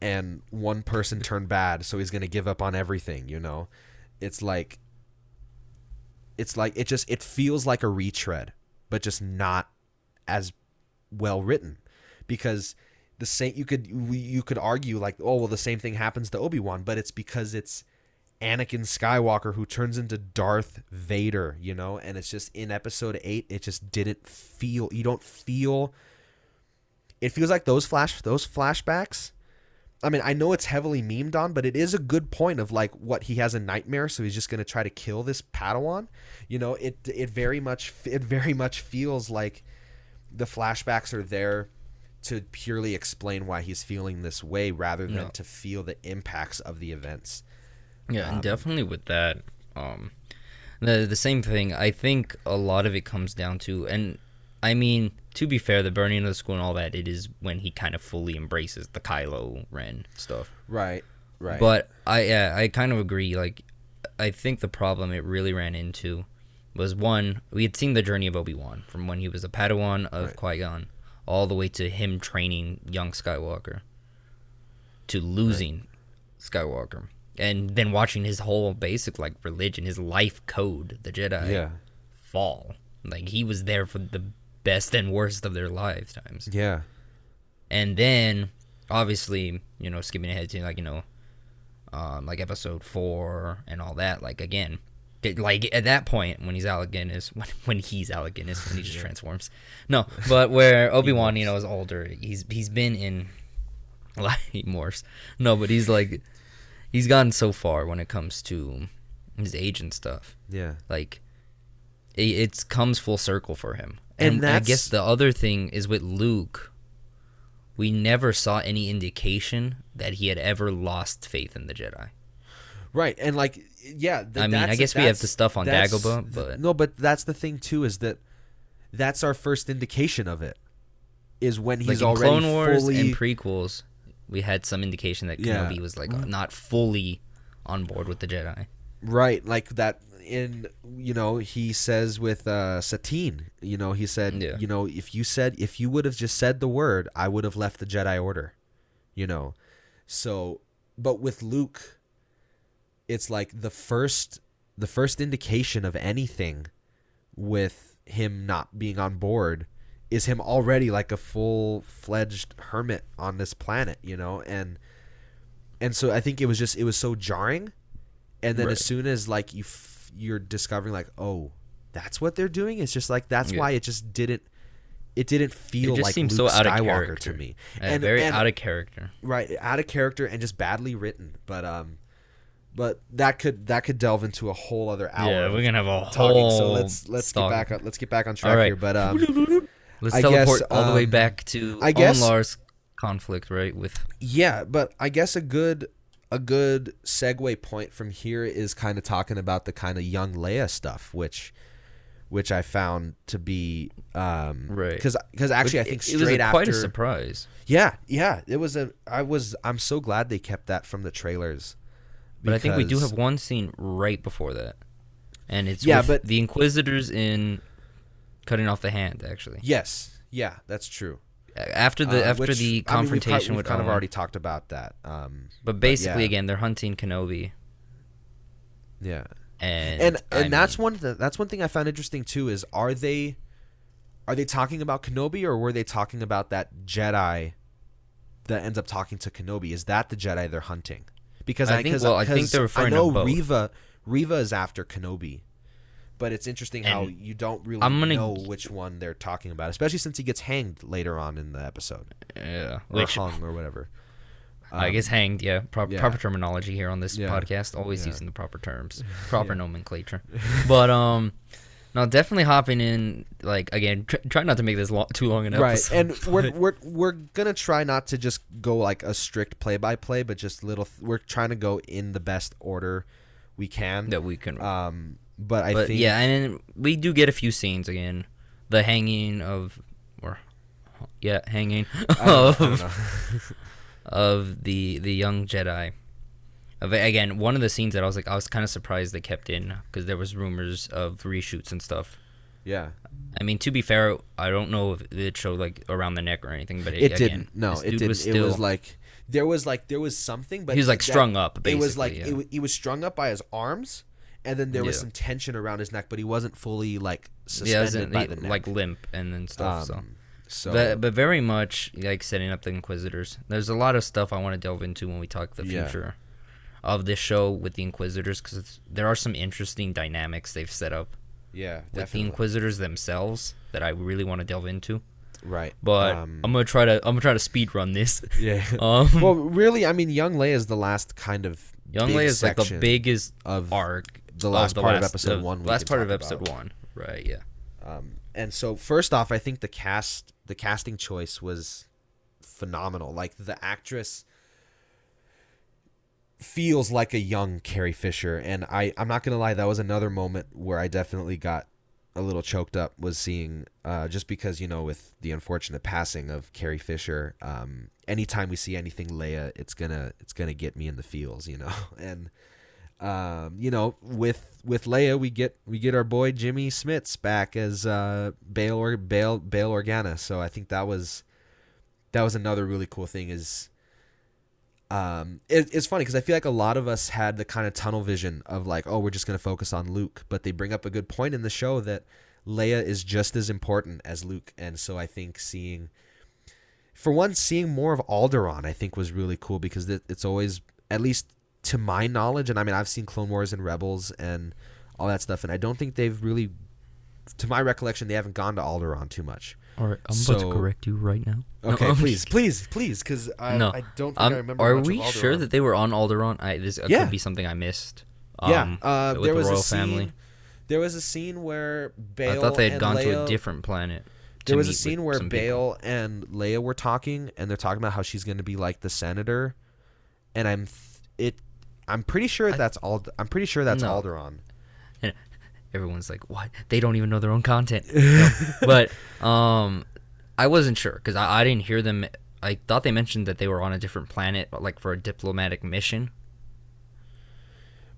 and one person turned bad so he's going to give up on everything you know? It's like it's like it just it feels like a retread but just not as well written. Because the same you could you could argue like oh well the same thing happens to Obi-Wan but it's because it's Anakin Skywalker who turns into Darth Vader, you know, and it's just in episode 8 it just didn't feel you don't feel it feels like those flash those flashbacks I mean, I know it's heavily memed on, but it is a good point of like what he has a nightmare, so he's just gonna try to kill this Padawan. You know, it it very much it very much feels like the flashbacks are there to purely explain why he's feeling this way, rather than No. to feel the impacts of the events. Yeah, Um, and definitely with that, um, the the same thing. I think a lot of it comes down to, and I mean, to be fair, the burning of the school and all that, it is when he kind of fully embraces the Kylo Ren stuff. Right. Right. But I yeah, I kind of agree. Like, I think the problem it really ran into was one we had seen the journey of Obi Wan from when he was a Padawan of Right. Qui Gon, all the way to him training young Skywalker, to losing Skywalker, and then watching his whole basic like religion, his life code, the Jedi, yeah. fall. Like he was there for the best and worst of their lifetimes Yeah. and then obviously you know skipping ahead to like you know um like episode four and all that like again like at that point when he's Alec Guinness when, when he's Alec Guinness when he just transforms no but where Obi-Wan you know is older he's he's been in like he morphs no but he's like he's gotten so far when it comes to his age and stuff Yeah. like it, it comes full circle for him. And And, I guess the other thing is with Luke, we never saw any indication that he had ever lost faith in the Jedi. Right, and like, yeah. th- I mean, I guess we have the stuff on Dagobah, but- no, but that's the thing too is that that's our first indication of it. Is when he's like in already Clone Wars fully and prequels, we had some indication that Yeah. Kenobi was like mm-hmm. not fully on board with the Jedi. right, like that. In you know, he says with uh, Satine, you know, he said, Yeah. you know, if you said if you would have just said the word, I would have left the Jedi Order. You know, so but with Luke, it's like the first the first indication of anything with him not being on board is him already like a full fledged hermit on this planet, you know, and and so I think it was just it was so jarring, and then Right. as soon as like you f- you're discovering like oh that's what they're doing, it's just like that's Yeah. why it just didn't it didn't feel just like Luke so out of Skywalker character. to me, Uh, very out of character. right out of character and just badly written, but um. But that could that could delve into a whole other hour. Yeah, we're gonna have a talking. whole. So let's let's get back on let's get back on track right. here. But um, Let's I teleport guess, all the way um, back to I guess- Owen Lars's conflict, right? With yeah, but I guess a good a good segue point from here is kind of talking about the kind of young Leia stuff, which which I found to be um Right. because because actually I think it, it was a, after quite a surprise. yeah yeah it was a I was I'm so glad they kept that from the trailers. But I think we do have one scene right before that, and it's Yeah, with but- the Inquisitors in cutting off the hand. Actually, yes yeah that's true. After the Uh, after which- the I mean, we've confrontation we've kind of already talked about that. Um, But basically, yeah. again, they're hunting Kenobi, yeah. and and I and that's mean, one th- that's one thing I found interesting too is are they are they talking about Kenobi or were they talking about that Jedi that ends up talking to Kenobi? Is that the Jedi they're hunting? Because I I, think- well, I think they're referring I to know both. Reva Reva is after Kenobi. But it's interesting how you don't really know which one they're talking about, especially since he gets hanged later on in the episode, yeah, or which hung or whatever. I Um, guess hanged. Yeah, proper yeah. proper terminology here on this Yeah. podcast. Always Yeah. using the proper terms, proper nomenclature. But um, no, definitely hopping in. Like again, tr- try not to make this lo- too long an episode. right and we're, we're we're gonna try not to just go like a strict play by play but just little th- we're trying to go in the best order we can that we can. um but i but think yeah, and we do get a few scenes again. The hanging of, or yeah, hanging I don't, I don't of, of the the young Jedi. Of again, one of the scenes that I was like, I was kind of surprised they kept in because there was rumors of reshoots and stuff. yeah I mean, to be fair, I don't know if it showed like around the neck or anything, but it, it again, didn't no it didn't Was it was like there was like there was something but he was like that- strung up. Basically, it was like yeah. it, he was strung up by his arms and then there was Yeah. some tension around his neck but he wasn't fully like yeah, suspended in- by he- the neck like limp and then stuff. so. um, so but but very much like setting up the Inquisitors. There's a lot of stuff I want to delve into when we talk the Yeah. future of this show with the Inquisitors because there are some interesting dynamics they've set up yeah with the Inquisitors themselves that I really want to delve into. right But um, I'm gonna try to I'm gonna try to speed run this. yeah Um, well really i mean young leia is the last kind of Young Leia is like the biggest of arc. The last of part of episode one Last part of episode about. one, right? Yeah. Um, and so first off, I think the cast, the casting choice was phenomenal. Like the actress feels like a young Carrie Fisher, and I, I'm not gonna lie, that was another moment where I definitely got a little choked up was seeing, uh, just because you know with the unfortunate passing of Carrie Fisher, um, anytime we see anything Leia, it's gonna, it's gonna get me in the feels, you know, and. Um, you know, with with Leia, we get we get our boy Jimmy Smits back as uh, Bail or Bail Bail Organa. So I think that was that was another really cool thing. Is um, it, it's funny because I feel like a lot of us had the kind of tunnel vision of like, oh, we're just gonna focus on Luke, but they bring up a good point in the show that Leia is just as important as Luke, and so I think seeing, for one, seeing more of Alderaan, I think was really cool because it, it's always at least to my knowledge, and I mean I've seen Clone Wars and Rebels and all that stuff, and I don't think they've really, to my recollection, they haven't gone to Alderaan too much. All right, I'm about to correct you right now. Okay, please, please, please, because I, No. I don't think Um, I remember. are much we of sure that they were on Alderaan? I this uh, Yeah. could be something I missed. yeah, um, uh, with there the was royal a scene. family. There was a scene where Bail. I thought they had and gone to a different planet. There was a scene where some people. Bail and Leia were talking, and they're talking about how she's going to be like the senator, and I'm th- it. I'm pretty sure I- that's all. I'm pretty sure that's No. Alderaan. everyone's like, "What? They don't even know their own content." No. But um, I wasn't sure because I, I didn't hear them. I thought they mentioned that they were on a different planet, like for a diplomatic mission.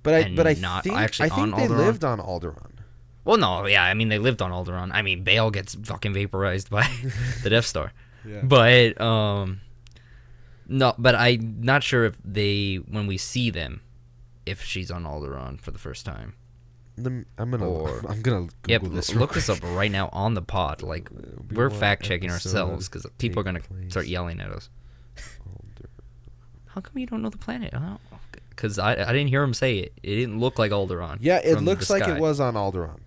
But I, but I not think actually I think on they Alderaan? lived on Alderaan. Well, no, yeah, I mean they lived on Alderaan. I mean Bail gets fucking vaporized by the Death Star, Yeah. but um, no, but I'm not sure if they when we see them, if she's on Alderaan for the first time. I'm gonna Or- I'm gonna Google Yep, this. look this up right now on the pod. Like we're fact checking ourselves because people are gonna place start yelling at us. Alder- How come you don't know the planet? Because I, I didn't hear him say it. It didn't look like Alderaan. Yeah, it looks like it was on Alderaan.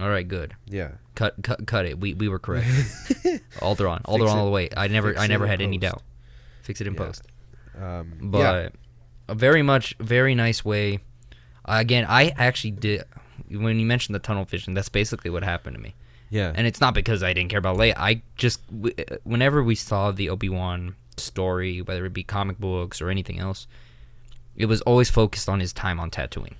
All right, good. Yeah. Cut, cut, cut it. We, we were correct. Alderaan, Alderaan all the way. I never, fix I never had any doubt. Fix it in Yeah. post. Um, But yeah. A very much, very nice way. Uh, again, I actually did. When you mentioned the tunnel vision, that's basically what happened to me. Yeah. And it's not because I didn't care about Leia. I just, w- whenever we saw the Obi Wan story, whether it be comic books or anything else, it was always focused on his time on Tatooine.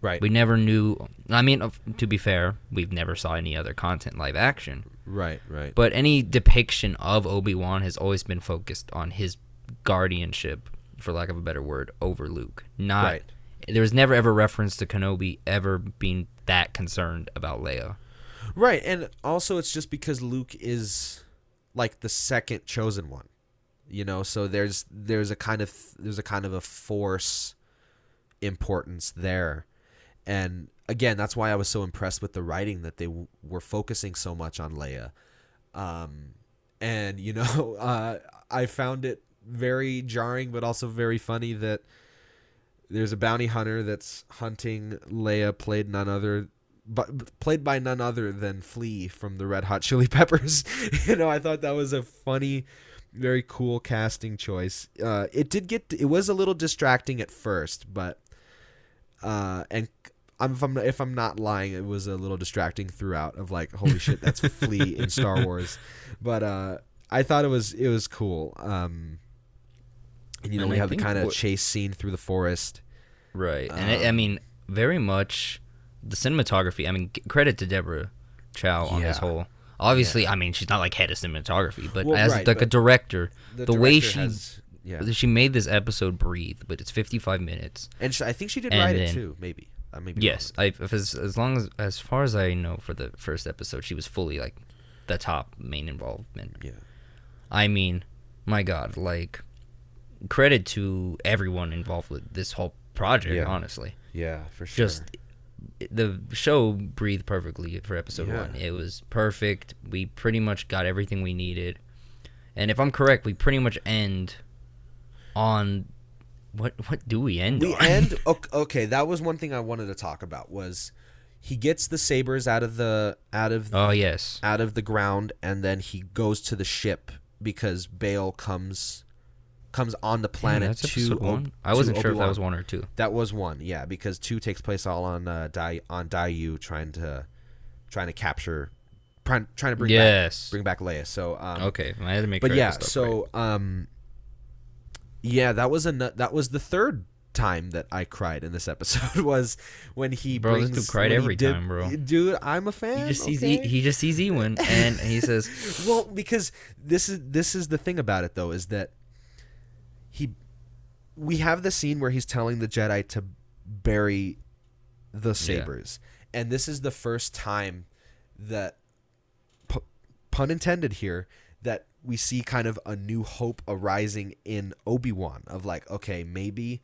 right. We never knew. I mean, to be fair, we've never saw any other content live action. right. Right. But any depiction of Obi Wan has always been focused on his guardianship, for lack of a better word, over Luke. Not Right. there was never ever reference to Kenobi ever being that concerned about Leia. Right, and also it's just because Luke is like the second chosen one. You know, so there's there's a kind of there's a kind of a force importance there. And again, that's why I was so impressed with the writing that they w- were focusing so much on Leia. Um and you know, uh I found it very jarring but also very funny that there's a bounty hunter that's hunting Leia played none other but played by none other than Flea from the Red Hot Chili Peppers. you know, I thought that was a funny, very cool casting choice. Uh, it did get it was a little distracting at first, but uh, and I'm, if I'm if I'm not lying, it was a little distracting throughout. Of like, holy shit, that's Flea in Star Wars. But uh, I thought it was it was cool. Um, you know, And we I have the kind of chase scene through the forest. Right. And I, I Um, mean, very much the cinematography. I mean, credit to Deborah Chow on this whole. Obviously, I mean, she's not like head of cinematography, but Well, as right, like a director, the, way director she has- yeah, she made this episode breathe, but it's 55 minutes. and sh I think she did And write it too. Maybe. I may be Yes, I if as as long as as far as I know for the first episode, she was fully like the top main involvement. Yeah. I mean, my God, like credit to everyone involved with this whole project. Yeah. Honestly, Yeah, for sure. just the show breathed perfectly for episode Yeah. one. It was perfect. We pretty much got everything we needed, and if I'm correct, we pretty much end on what? What do we end on? we on? end ok- okay that was one thing i wanted to talk about was he gets the sabers out of the out of oh yes, out of the ground and then he goes to the ship because Bail comes comes on the planet that's to one. I to wasn't sure if that was one or two. That was one, yeah, because two takes place all on uh, Dai on Daiyu trying to trying to capture trying trying to bring back yes. bring back Leia. So um okay, I had to make. but sure yeah, stuff right. so um yeah, that was a that was the third time that I cried in this episode was when he Bro, this dude cried every did- time, bro. Dude, I'm a fan. he just sees okay? e- he just sees Ewan and he says, well because this is this is the thing about it though is that he we have the scene where he's telling the jedi to bury the sabers. And this is the first time that pu- pun intended here that we see kind of a new hope arising in obi-wan of like okay maybe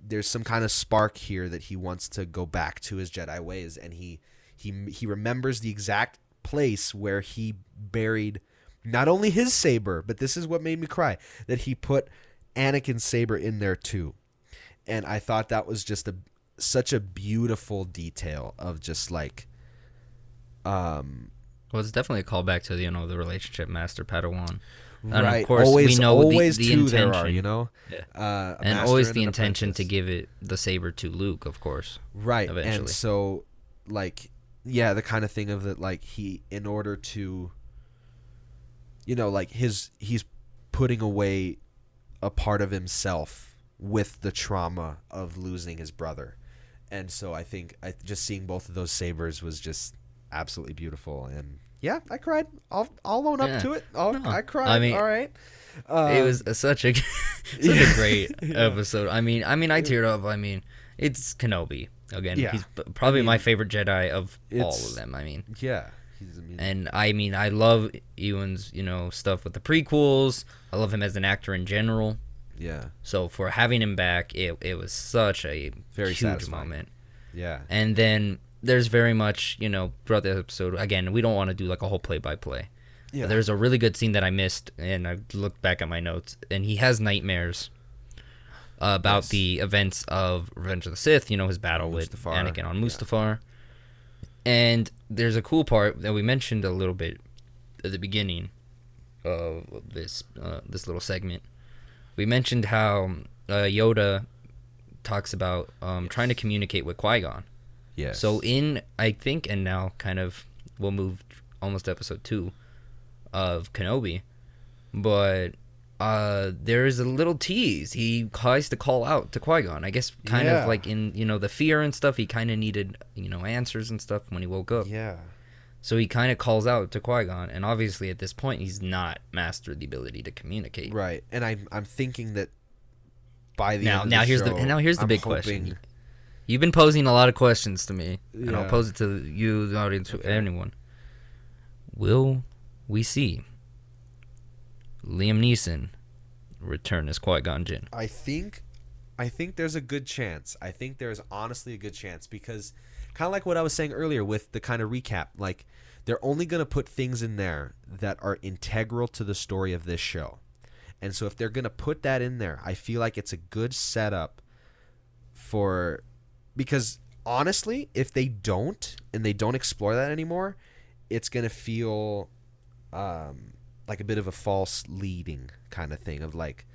there's some kind of spark here that he wants to go back to his jedi ways. And he he he remembers the exact place where he buried not only his saber, but this is what made me cry that he put Anakin's saber in there too. And I thought that was just a such a beautiful detail of just like um "Well, it's definitely a callback to you know the relationship master Padawan, And of right course, we always know the- always the two there are intention. you know Yeah. uh, and always and the an intention to give it the saber to Luke, of course. right eventually. and so like yeah the kind of thing of that like he in order to you know like his he's putting away a part of himself with the trauma of losing his brother and so i think I, just seeing both of those sabers was just absolutely beautiful and yeah i cried i'll, I'll own up Yeah. to it I'll, No, i cried I mean, all right it Um, was such a such a great episode. I mean, I mean, I teared up. I mean, it's Kenobi again. Yeah. He's probably I my favorite Jedi of all of them. I mean, yeah. And I mean, I love Ewan's you know stuff with the prequels. I love him as an actor in general. yeah So for having him back, it it was such a Very huge satisfying. moment. yeah And then there's very much you know throughout the episode. Again, we don't want to do like a whole play by play. Yeah. There's a really good scene that I missed, and I looked back at my notes, and he has nightmares about Yes. the events of Revenge of the Sith. You know his battle with Mustafar, Anakin on. Mustafar. And there's a cool part that we mentioned a little bit at the beginning of this uh, this little segment. We mentioned how uh, Yoda talks about um, trying to communicate with Qui Gon. Yes. So in I think and now kind of we'll move almost episode two of Kenobi, but uh there is a little tease. He tries to call out to Qui Gon. I guess kind Yeah. of like in you know the fear and stuff. He kind of needed you know answers and stuff when he woke up. yeah. So he kind of calls out to Qui Gon, and obviously at this point he's not mastered the ability to communicate. Right. And I'm I'm thinking that by the Now, end of now the here's show, the now here's the I'm big hoping- question. You've been posing a lot of questions to me, and I'll Yeah. pose it to you, the audience, Okay. anyone. Will we see Liam Neeson return as Qui Gon Jinn? I think I think there's a good chance. I think there's honestly a good chance because kind of like what I was saying earlier with the kind of recap, like they're only going to put things in there that are integral to the story of this show. And so if they're going to put that in there, I feel like it's a good setup for because honestly, if they don't and they don't explore that anymore, it's going to feel um like a bit of a false leading kind of thing of like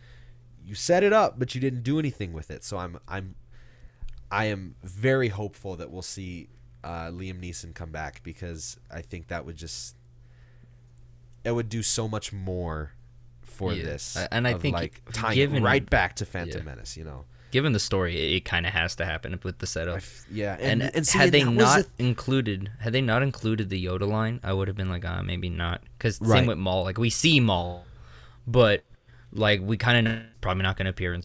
you set it up but you didn't do anything with it so i'm i'm i am very hopeful that we'll see uh, liam neeson come back because i think that would just it would do so much more for Yeah. this and I think like tying given- it right back to phantom Yeah. menace you know Given the story, it, it kind of has to happen with the setup. f- yeah And, and, and, see, had they not the- included, had they not included the Yoda line, I would have been like, ah, maybe not. Because Right. same with Maul, like we see Maul, but like we kind of probably not going to appear in.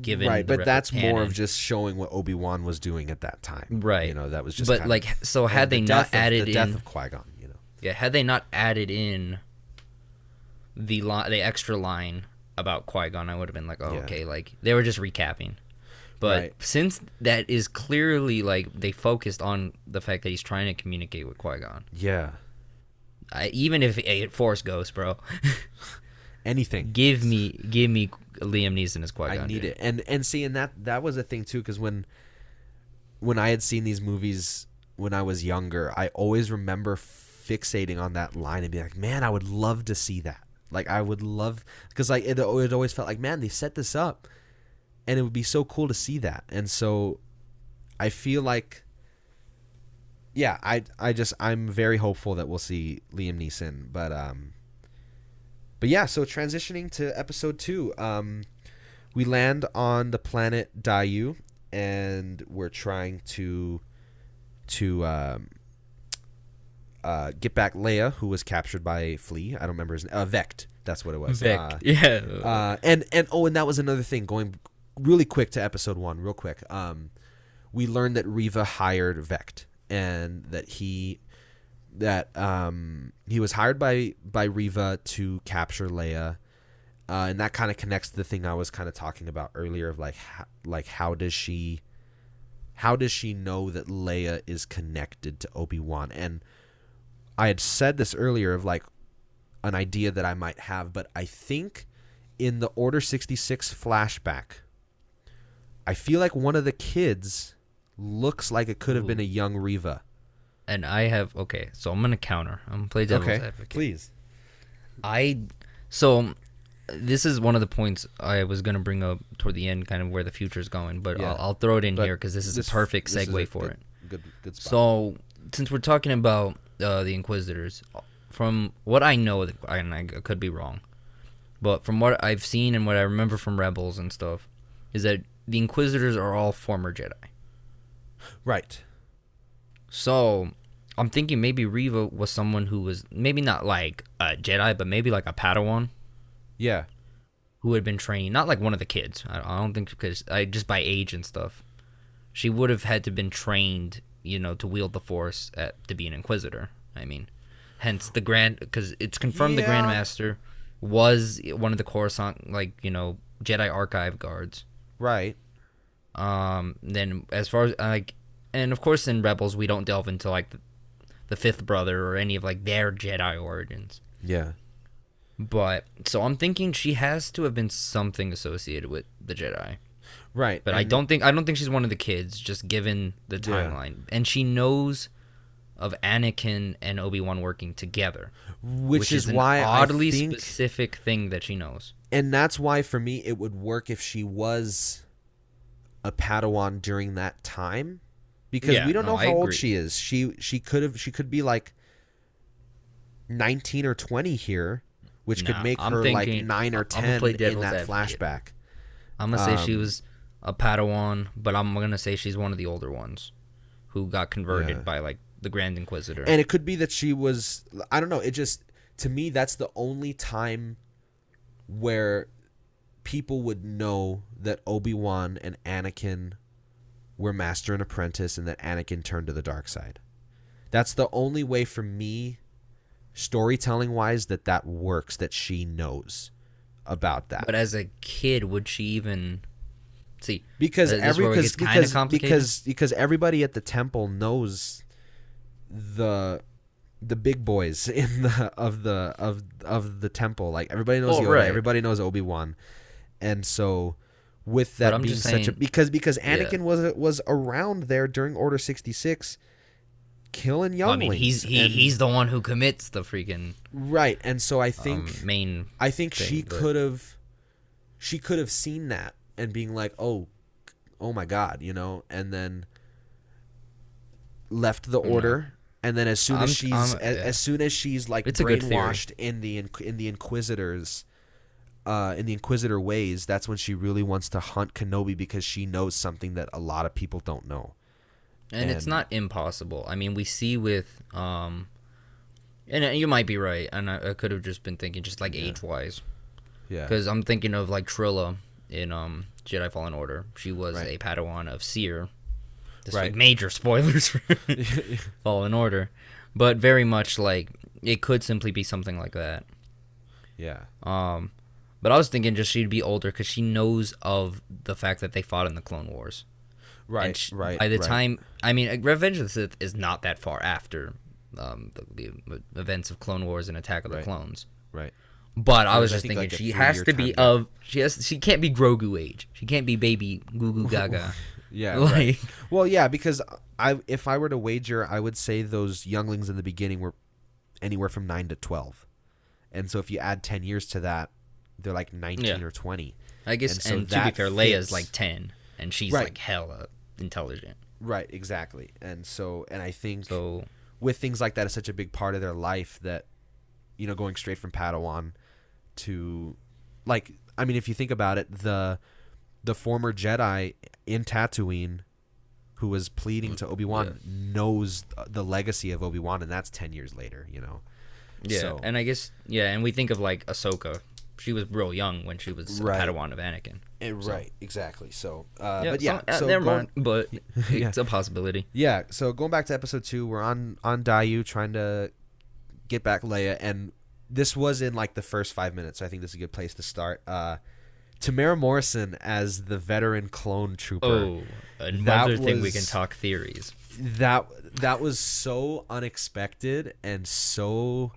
Given right but that's more of just showing what obi-wan was doing at that time Right. you know that was just but like, of, so had the they not death of- added the death in, of qui-gon you know yeah, had they not added in the li- the extra line about Qui Gon, I would have been like, oh, Yeah. okay, like they were just recapping. But Right. since that is clearly like they focused on the fact that he's trying to communicate with Qui Gon, yeah I, even if it Force Ghost, bro, anything give me give me Liam Neeson as Qui Gon. I need it. And and see, and that that was a thing too, because when when I had seen these movies when I was younger, I always remember fixating on that line and be like, man, I would love to see that. Like I would love because like it, it always felt like, man, they set this up, and it would be so cool to see that. And so, I feel like. Yeah, I I just I'm very hopeful that we'll see Liam Neeson, but um but yeah, so transitioning to episode 2, um we land on the planet Daiyu and we're trying to to um uh, get back Leia, who was captured by Flea. I don't remember his name. Uh, Vect. That's what it was. Vic, Uh, yeah, uh, and and oh, and that was another thing. Going really quick to episode one, real quick. Um, we learned that Reva hired Vect, and that he that um he was hired by by Reva to capture Leia, uh, and that kind of connects to the thing I was kind of talking about earlier of like how, like how does she how does she know that Leia is connected to Obi Wan and I had said this earlier of like an idea that I might have, but I think in the Order 66 flashback, I feel like one of the kids looks like it could have been a young Reva. and I have okay. So I'm gonna counter. I'm gonna play devil's advocate. please. I so this is one of the points I was gonna bring up toward the end, kind of where the future is going. But Yeah. I'll, I'll throw it in But here because this is this- a perfect segue a for good- it. Good, good spot. So since we're talking about uh, the Inquisitors, from what I know, and I could be wrong, but from what I've seen and what I remember from Rebels and stuff, is that the Inquisitors are all former Jedi. right. So I'm thinking maybe Reva was someone who was maybe not like a Jedi, but maybe like a Padawan Yeah. who had been trained, not like one of the kids. I, I don't think because I just by age and stuff, she would have had to been trained, you know, to wield the Force at, to be an Inquisitor. I mean, hence the Grand because it's confirmed the Grandmaster was one of the Coruscant like you know Jedi Archive guards. Right. Um, then as far as like and of course in Rebels we don't delve into like the, the fifth brother or any of like their Jedi origins. Yeah. But so I'm thinking she has to have been something associated with the Jedi. Right. But I don't think I don't think she's one of the kids, just given the Yeah. timeline. And she knows of Anakin and Obi Wan working together, which, is, an why oddly think, specific thing that she knows. and that's why for me it would work if she was a Padawan during that time, because Yeah, we don't no, know how old she is. She she could have she could be like nineteen or twenty here, which Nah, could make I'm her like nine or ten in devil's that advocate. flashback. I'm gonna say she Um, was a Padawan, but I'm gonna say she's one of the older ones who got converted Yeah. by like the Grand Inquisitor. And it could be that she was I don't know, it just to me that's the only time where people would know that Obi-Wan and Anakin were master and apprentice and that Anakin turned to the dark side. That's the only way for me storytelling wise that that works that she knows about that. but as a kid, would she even see? because every because because because because everybody at the temple knows the the big boys in the of the of of the temple like everybody knows Oh, Yoda right. everybody knows Obi-Wan and so with that being such a because because Yeah. Anakin was was around there during Order 66 killing I mean, he's he, and- he's the one who commits the freaking right and so I think um, main. I think thing, she could have she could have seen that and being like, "Oh, oh my god," you know, and then left the order and then as soon I'm- as she's I'm- as, yeah. as soon as she's like It's a good theory. brainwashed in the in the inquisitors uh, in the inquisitor ways, that's when she really wants to hunt Kenobi because she knows something that a lot of people don't know. and it's and- not impossible. I mean, we see with um, and uh, you might be right, and I, I could have just been thinking just like age wise, Yeah. because I'm thinking of like Trilla in um Jedi Fallen Order. She was Right. a Padawan of Cere. This Right. like major spoilers for Fallen Order, but very much like it could simply be something like that. yeah. Um, but I was thinking just she'd be older because she knows of the fact that they fought in the Clone Wars. Right. And sh- right. By the right. time, I mean, Revenge of the Sith is not that far after um, the, the events of Clone Wars and Attack of the Right. Clones. Right. But I was I just think, thinking like, she has to be of she has she can't be Grogu age. She can't be baby Goo Goo Gaga. Yeah. like right. Well, yeah, because I if I were to wager, I would say those younglings in the beginning were anywhere from nine to twelve, and so if you add ten years to that, they're like nineteen Yeah. or twenty. I guess, and so and, to be fair, Leia's fits. like ten, and she's Right. like hella intelligent. Right. Exactly. And so, and I think So with things like that is such a big part of their life that you know going straight from Padawan to like I mean if you think about it the the former Jedi in Tatooine who was pleading to Obi-Wan knows the legacy of Obi-Wan and that's 10 years later, you know. yeah, So- and I guess yeah, and we think of like Ahsoka. She was real young when she was Right. a Padawan of Anakin. Eh, right, exactly. So, uh, yeah, but yeah, so, uh, so never going- mind. But Yeah. it's a possibility. Yeah, so going back to episode two, we're on on Daiyu trying to get back Leia, and this was in like the first five minutes. So I think this is a good place to start. Uh, Temuera Morrison as the veteran clone trooper. Oh, another thing we can talk theories. That that was so unexpected and so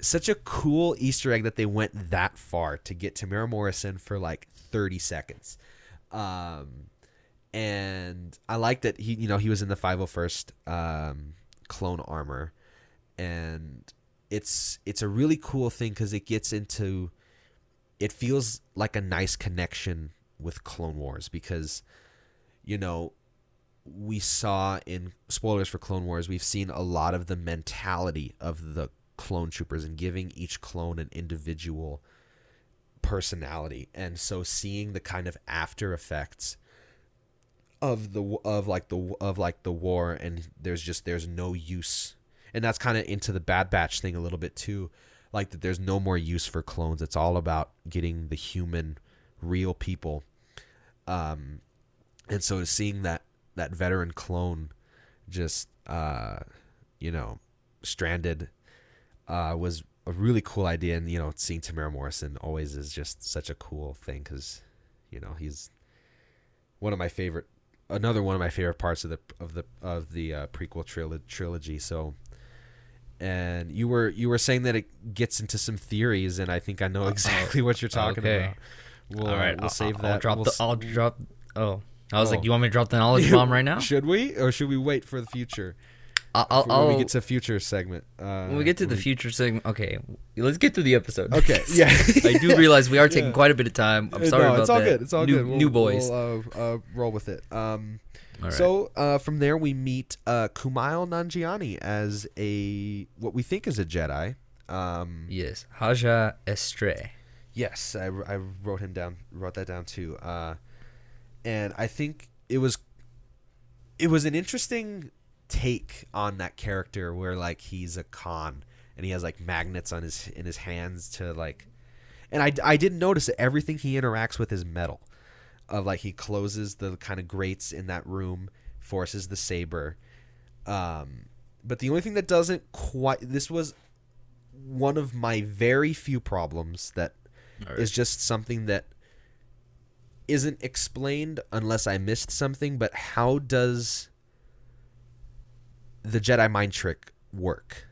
such a cool Easter egg that they went that far to get Temuera Morrison for like thirty seconds. Um, and I like that he, you know, he was in the 501st um, clone armor, and it's it's a really cool thing because it gets into, it feels like a nice connection with Clone Wars because, you know, we saw in spoilers for Clone Wars, we've seen a lot of the mentality of the clone troopers and giving each clone an individual personality, and so seeing the kind of after effects of the of like the of like the war and there's just there's no use and that's kind of into the bad batch thing a little bit too like that there's no more use for clones. It's all about getting the human real people. Um and so seeing that that veteran clone just uh you know stranded uh was a really cool idea. And you know seeing Temuera Morrison always is just such a cool thing cuz you know he's one of my favorite another one of my favorite parts of the of the of the uh, prequel trilo- trilogy. So, and you were you were saying that it gets into some theories, and I think I know exactly what you're talking Okay. about. We'll, All right, we'll I'll, save I'll that. drop We'll the. s- I'll drop. Oh, I was Oh. like, you want me to drop the knowledge bomb right now? Should we, or should we wait for the future? I'll. I'll, when we get to future segment. Uh, when we get to the future segment, okay, let's get to the episode. Okay, yeah. I do realize we are taking Yeah. quite a bit of time. I'm Uh, sorry no, about it's all that. good. It's all new, good. We'll, new boys. We'll, uh, uh, roll with it. Um, right. So uh, from there we meet uh, Kumail Nanjiani as a what we think is a Jedi. Um, yes, Haja Estree. Yes, I, I wrote him down. Wrote that down too. Uh, and I think it was it was an interesting take on that character where like he's a con and he has like magnets on his in his hands to like and I, I didn't notice that everything he interacts with is metal of like he closes the kind of grates in that room forces the saber um but the only thing that doesn't quite this was one of my very few problems that All is just something that isn't explained unless I missed something. But how does the Jedi mind trick work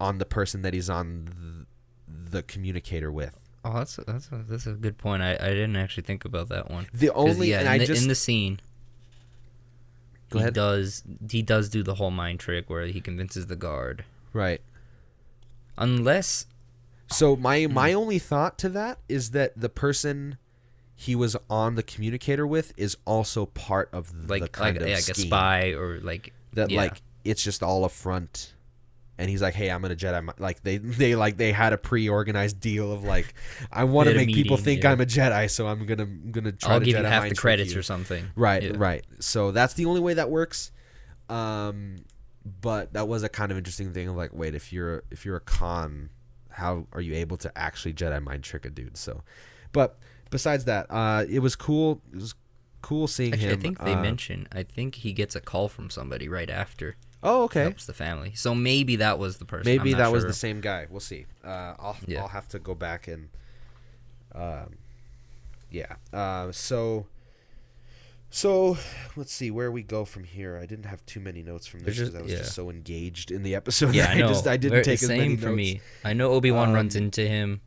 on the person that he's on the communicator with? Oh, that's a, that's a, that's a good point. I, I didn't actually think about that one. The only yeah, and in, I the, just in the scene, Go he ahead. does he does do the whole mind trick where he convinces the guard. right. Unless So my my only thought to that is that the person he was on the communicator with is also part of the like kind like, of yeah, like a spy or like that yeah. like it's just all a front and he's like hey i'm gonna jedi mi-" like they they like they had a pre-organized deal of like i want to They had a make people think yeah. i'm a jedi so i'm gonna I'm gonna try I'll to give you jedi half mind the credits or something. right Yeah. right so that's the only way that works um but that was a kind of interesting thing of like wait if you're if you're a con how are you able to actually jedi mind trick a dude so but besides that uh it was cool it was cool seeing Actually, him I think they uh, mention. I think he gets a call from somebody right after. Oh okay Helps the family. So maybe that was the person. Maybe that was the same guy. We'll see. Uh, I'll Yeah. I'll have to go back and, um, yeah. Uh, so, so let's see where we go from here. I didn't have too many notes from this because I was just so engaged in the episode. Yeah, I know. just I didn't Very- take as same many for notes. me. I know Obi Wan runs Um, into him,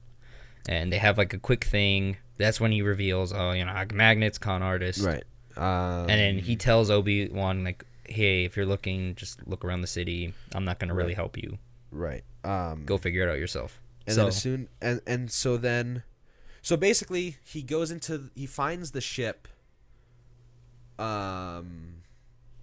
and they have like a quick thing. That's when he reveals, oh, you know, magnets, con artist, Right. Um, and then he tells Obi Wan like, hey, if you're looking, just look around the city. I'm not gonna really help you. right. Um, Go figure it out yourself. and so then as soon and and so then so basically he goes into he finds the ship um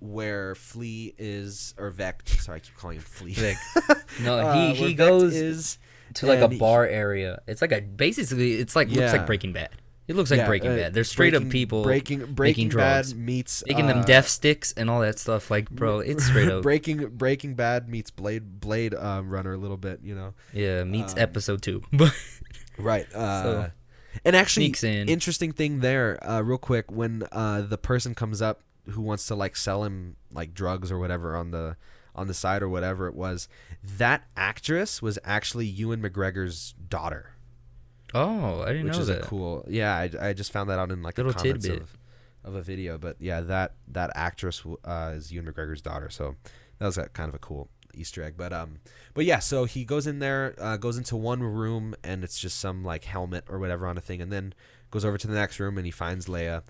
where Flea is or Vect sorry I keep calling him Flea Vic. no, Uh, he where he Vect goes is to like a and he- bar area. It's like a basically, it's like looks like Breaking Bad. It looks like yeah, Breaking uh, Bad. There's straight Breaking- up people breaking breaking drugs. bad meets making them uh, death sticks and all that stuff. Like, bro, it's straight up. breaking breaking bad meets blade blade um, runner a little bit you know Yeah, meets Um, episode two. Right. Uh, So, and actually, in. interesting thing there, uh, real quick, when uh, the person comes up who wants to like sell him like drugs or whatever on the on the side or whatever it was, that actress was actually Ewan McGregor's daughter, oh, I didn't know. That. Which know is that. a cool. Yeah, I, I just found that out in like a Little tidbit. of of a video, but yeah, that that actress uh, is Ewan McGregor's daughter, so that was a, kind of a cool Easter egg. But um, but yeah, so he goes in there, uh, goes into one room, and it's just some like helmet or whatever on a thing, and then goes over to the next room and he finds Leia,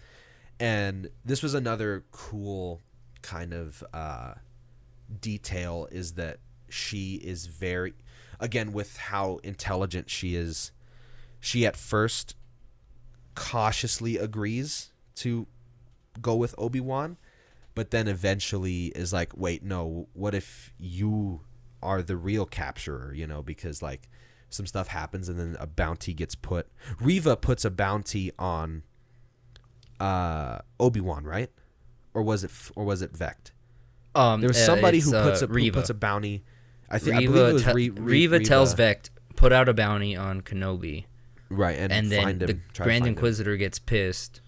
and this was another cool kind of uh, detail is that she is very, again with how intelligent she is, she at first cautiously agrees to go with Obi Wan, but then eventually is like, wait, no, what if you are the real capturer? You know, because like some stuff happens and then a bounty gets put. Reva puts a bounty on uh, Obi Wan, right? Or was it f- or was it Vect? Um, There was uh, somebody it's, who puts a uh, who puts a bounty. I think I believe it was te- Re- Re- Reva tells Vect put out a bounty on Kenobi, right, and, and, then find him, the Grand find him. Inquisitor gets pissed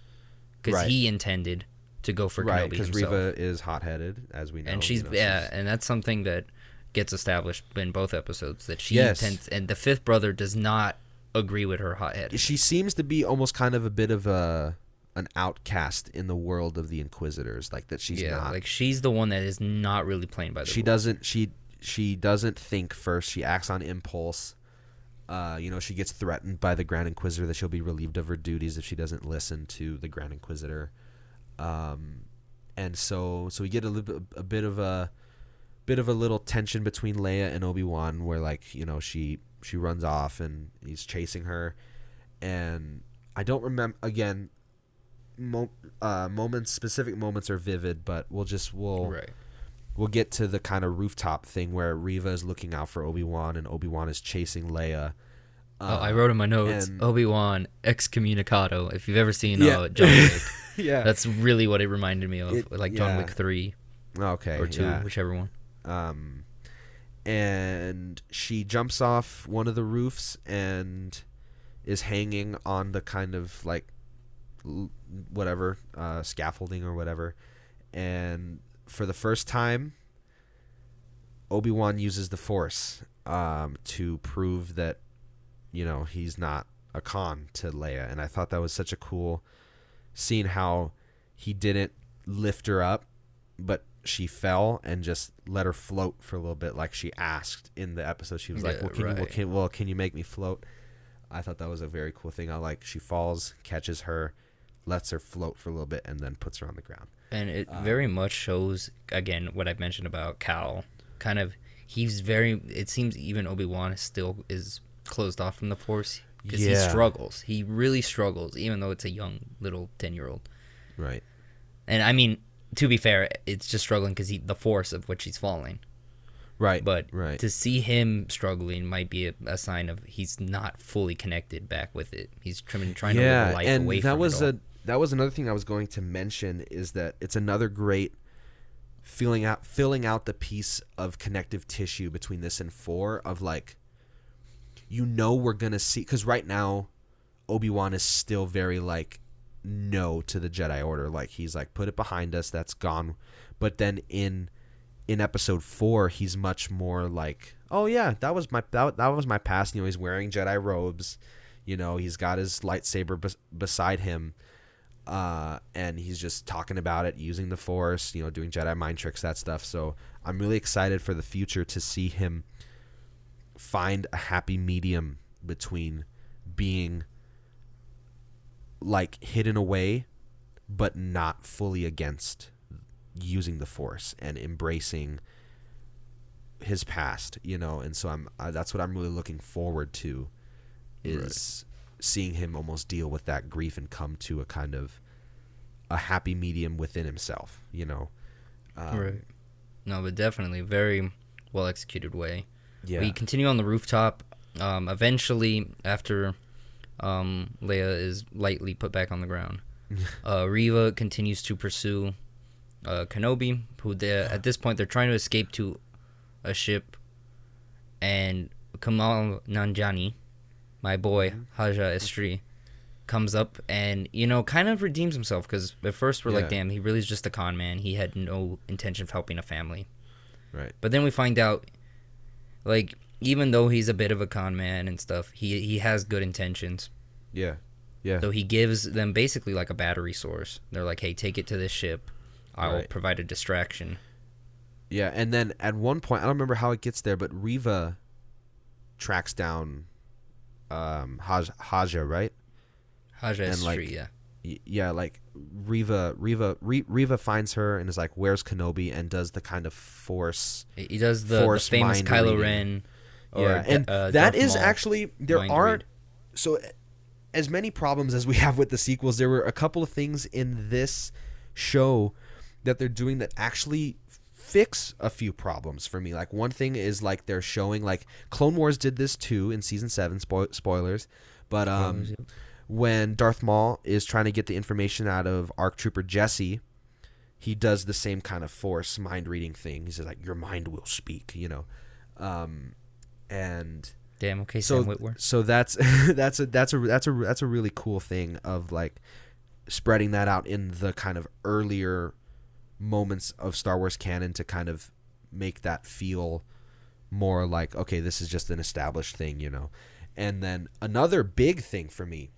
because Right. he intended to go for right? Kenobi Because Reva is hot headed, as we know, and you she's know, yeah, and that's something that gets established in both episodes that she Yes. intends, and the fifth brother does not agree with her hothead. she seems to be almost kind of a bit of a an outcast in the world of the Inquisitors, like that she's yeah, not. like she's the one that is not really playing by the she doesn't she she doesn't think first. She acts on impulse. Uh, you know, she gets threatened by the Grand Inquisitor that she'll be relieved of her duties if she doesn't listen to the Grand Inquisitor. Um, and so so we get a little bit, a bit of a bit of a little tension between Leia and Obi Wan, where like you know she she runs off and he's chasing her, and I don't remember again. Mo- uh, moments, specific moments are vivid, but we'll just we'll right. We'll get to the kind of rooftop thing where Reva is looking out for Obi Wan and Obi Wan is chasing Leia. oh, I wrote in my notes Uh, and- Obi Wan excommunicado. If you've ever seen Yeah. uh, John Wick, yeah. that's really what it reminded me of, It- like John yeah. Wick three okay. or two, yeah. whichever one. Um, and she jumps off one of the roofs and is hanging on the kind of like whatever uh, scaffolding or whatever. And for the first time, Obi Wan uses the Force um, to prove that you know he's not a con to Leia, and I thought that was such a cool scene. How he didn't lift her up, but she fell and just let her float for a little bit, like she asked in the episode. She was like, "Well, can you, well, can, well, can you make me float?" I thought that was a very cool thing. I like she falls, catches her, lets her float for a little bit, and then puts her on the ground. And it Uh, very much shows again what I've mentioned about Cal. Kind of, he's very. It seems even Obi Wan still is closed off from the Force because he struggles. He really struggles, even though it's a young little ten year old. Right. And I mean, to be fair, it's just struggling because he the force of which he's falling. Right. But right. to see him struggling might be a, a sign of he's not fully connected back with it. He's trying, trying to live a life and away that was a that was another thing I was going to mention is that it's another great filling out filling out the piece of connective tissue between this and four of like you know we're gonna see because right now Obi-Wan is still very like no to the Jedi Order. Like he's like put it behind us that's gone. But then in in episode four he's much more like oh yeah that was my that, that was my past. You know he's wearing Jedi robes. You know he's got his lightsaber bes- beside him uh, and he's just talking about it using the force you know doing jedi mind tricks that stuff. So i'm really excited for the future to see him find a happy medium between being like hidden away but not fully against using the force and embracing his past you know? And so i'm uh, that's what i'm really looking forward to is seeing him almost deal with that grief and come to a kind of a happy medium within himself you know um, right. No, but definitely very well executed way. yeah We continue on the rooftop. Um, eventually, after um, Leia is lightly put back on the ground, uh, Reva continues to pursue uh, Kenobi, who they at this point they're trying to escape to a ship, and Kumail Nanjiani, my boy mm-hmm. Haja Estree, comes up and you know kind of redeems himself because at first we're Yeah. like, damn, he really is just a con man. He had no intention of helping a family. right But then we find out, like, even though he's a bit of a con man and stuff, he he has good intentions. yeah yeah So he gives them basically like a battery source. They're like, hey, take it to this ship. I'll Right. provide a distraction. yeah and then at one point i don't remember how it gets there but reva tracks down um Haj- haja right Haja And, like, yeah. Y- yeah like reva reva Re- reva finds her and is like where's kenobi and does the kind of force He does the, the famous Kylo reading. Ren. Or, yeah and uh, that Darth is Maul actually there aren't read. so as many problems as we have with the sequels there were a couple of things in this show that they're doing that actually fix a few problems for me like one thing is like they're showing like clone wars did this too in season 7 spo- spoilers but um Spoilers, yeah. when darth maul is trying to get the information out of arc trooper jesse he does the same kind of force mind reading thing he says like your mind will speak you know um and Damn, okay, so Sam Witwer. so that's that's a that's a that's a that's a really cool thing of like spreading that out in the kind of earlier moments of Star Wars canon to kind of make that feel more like okay this is just an established thing you know and then another big thing for me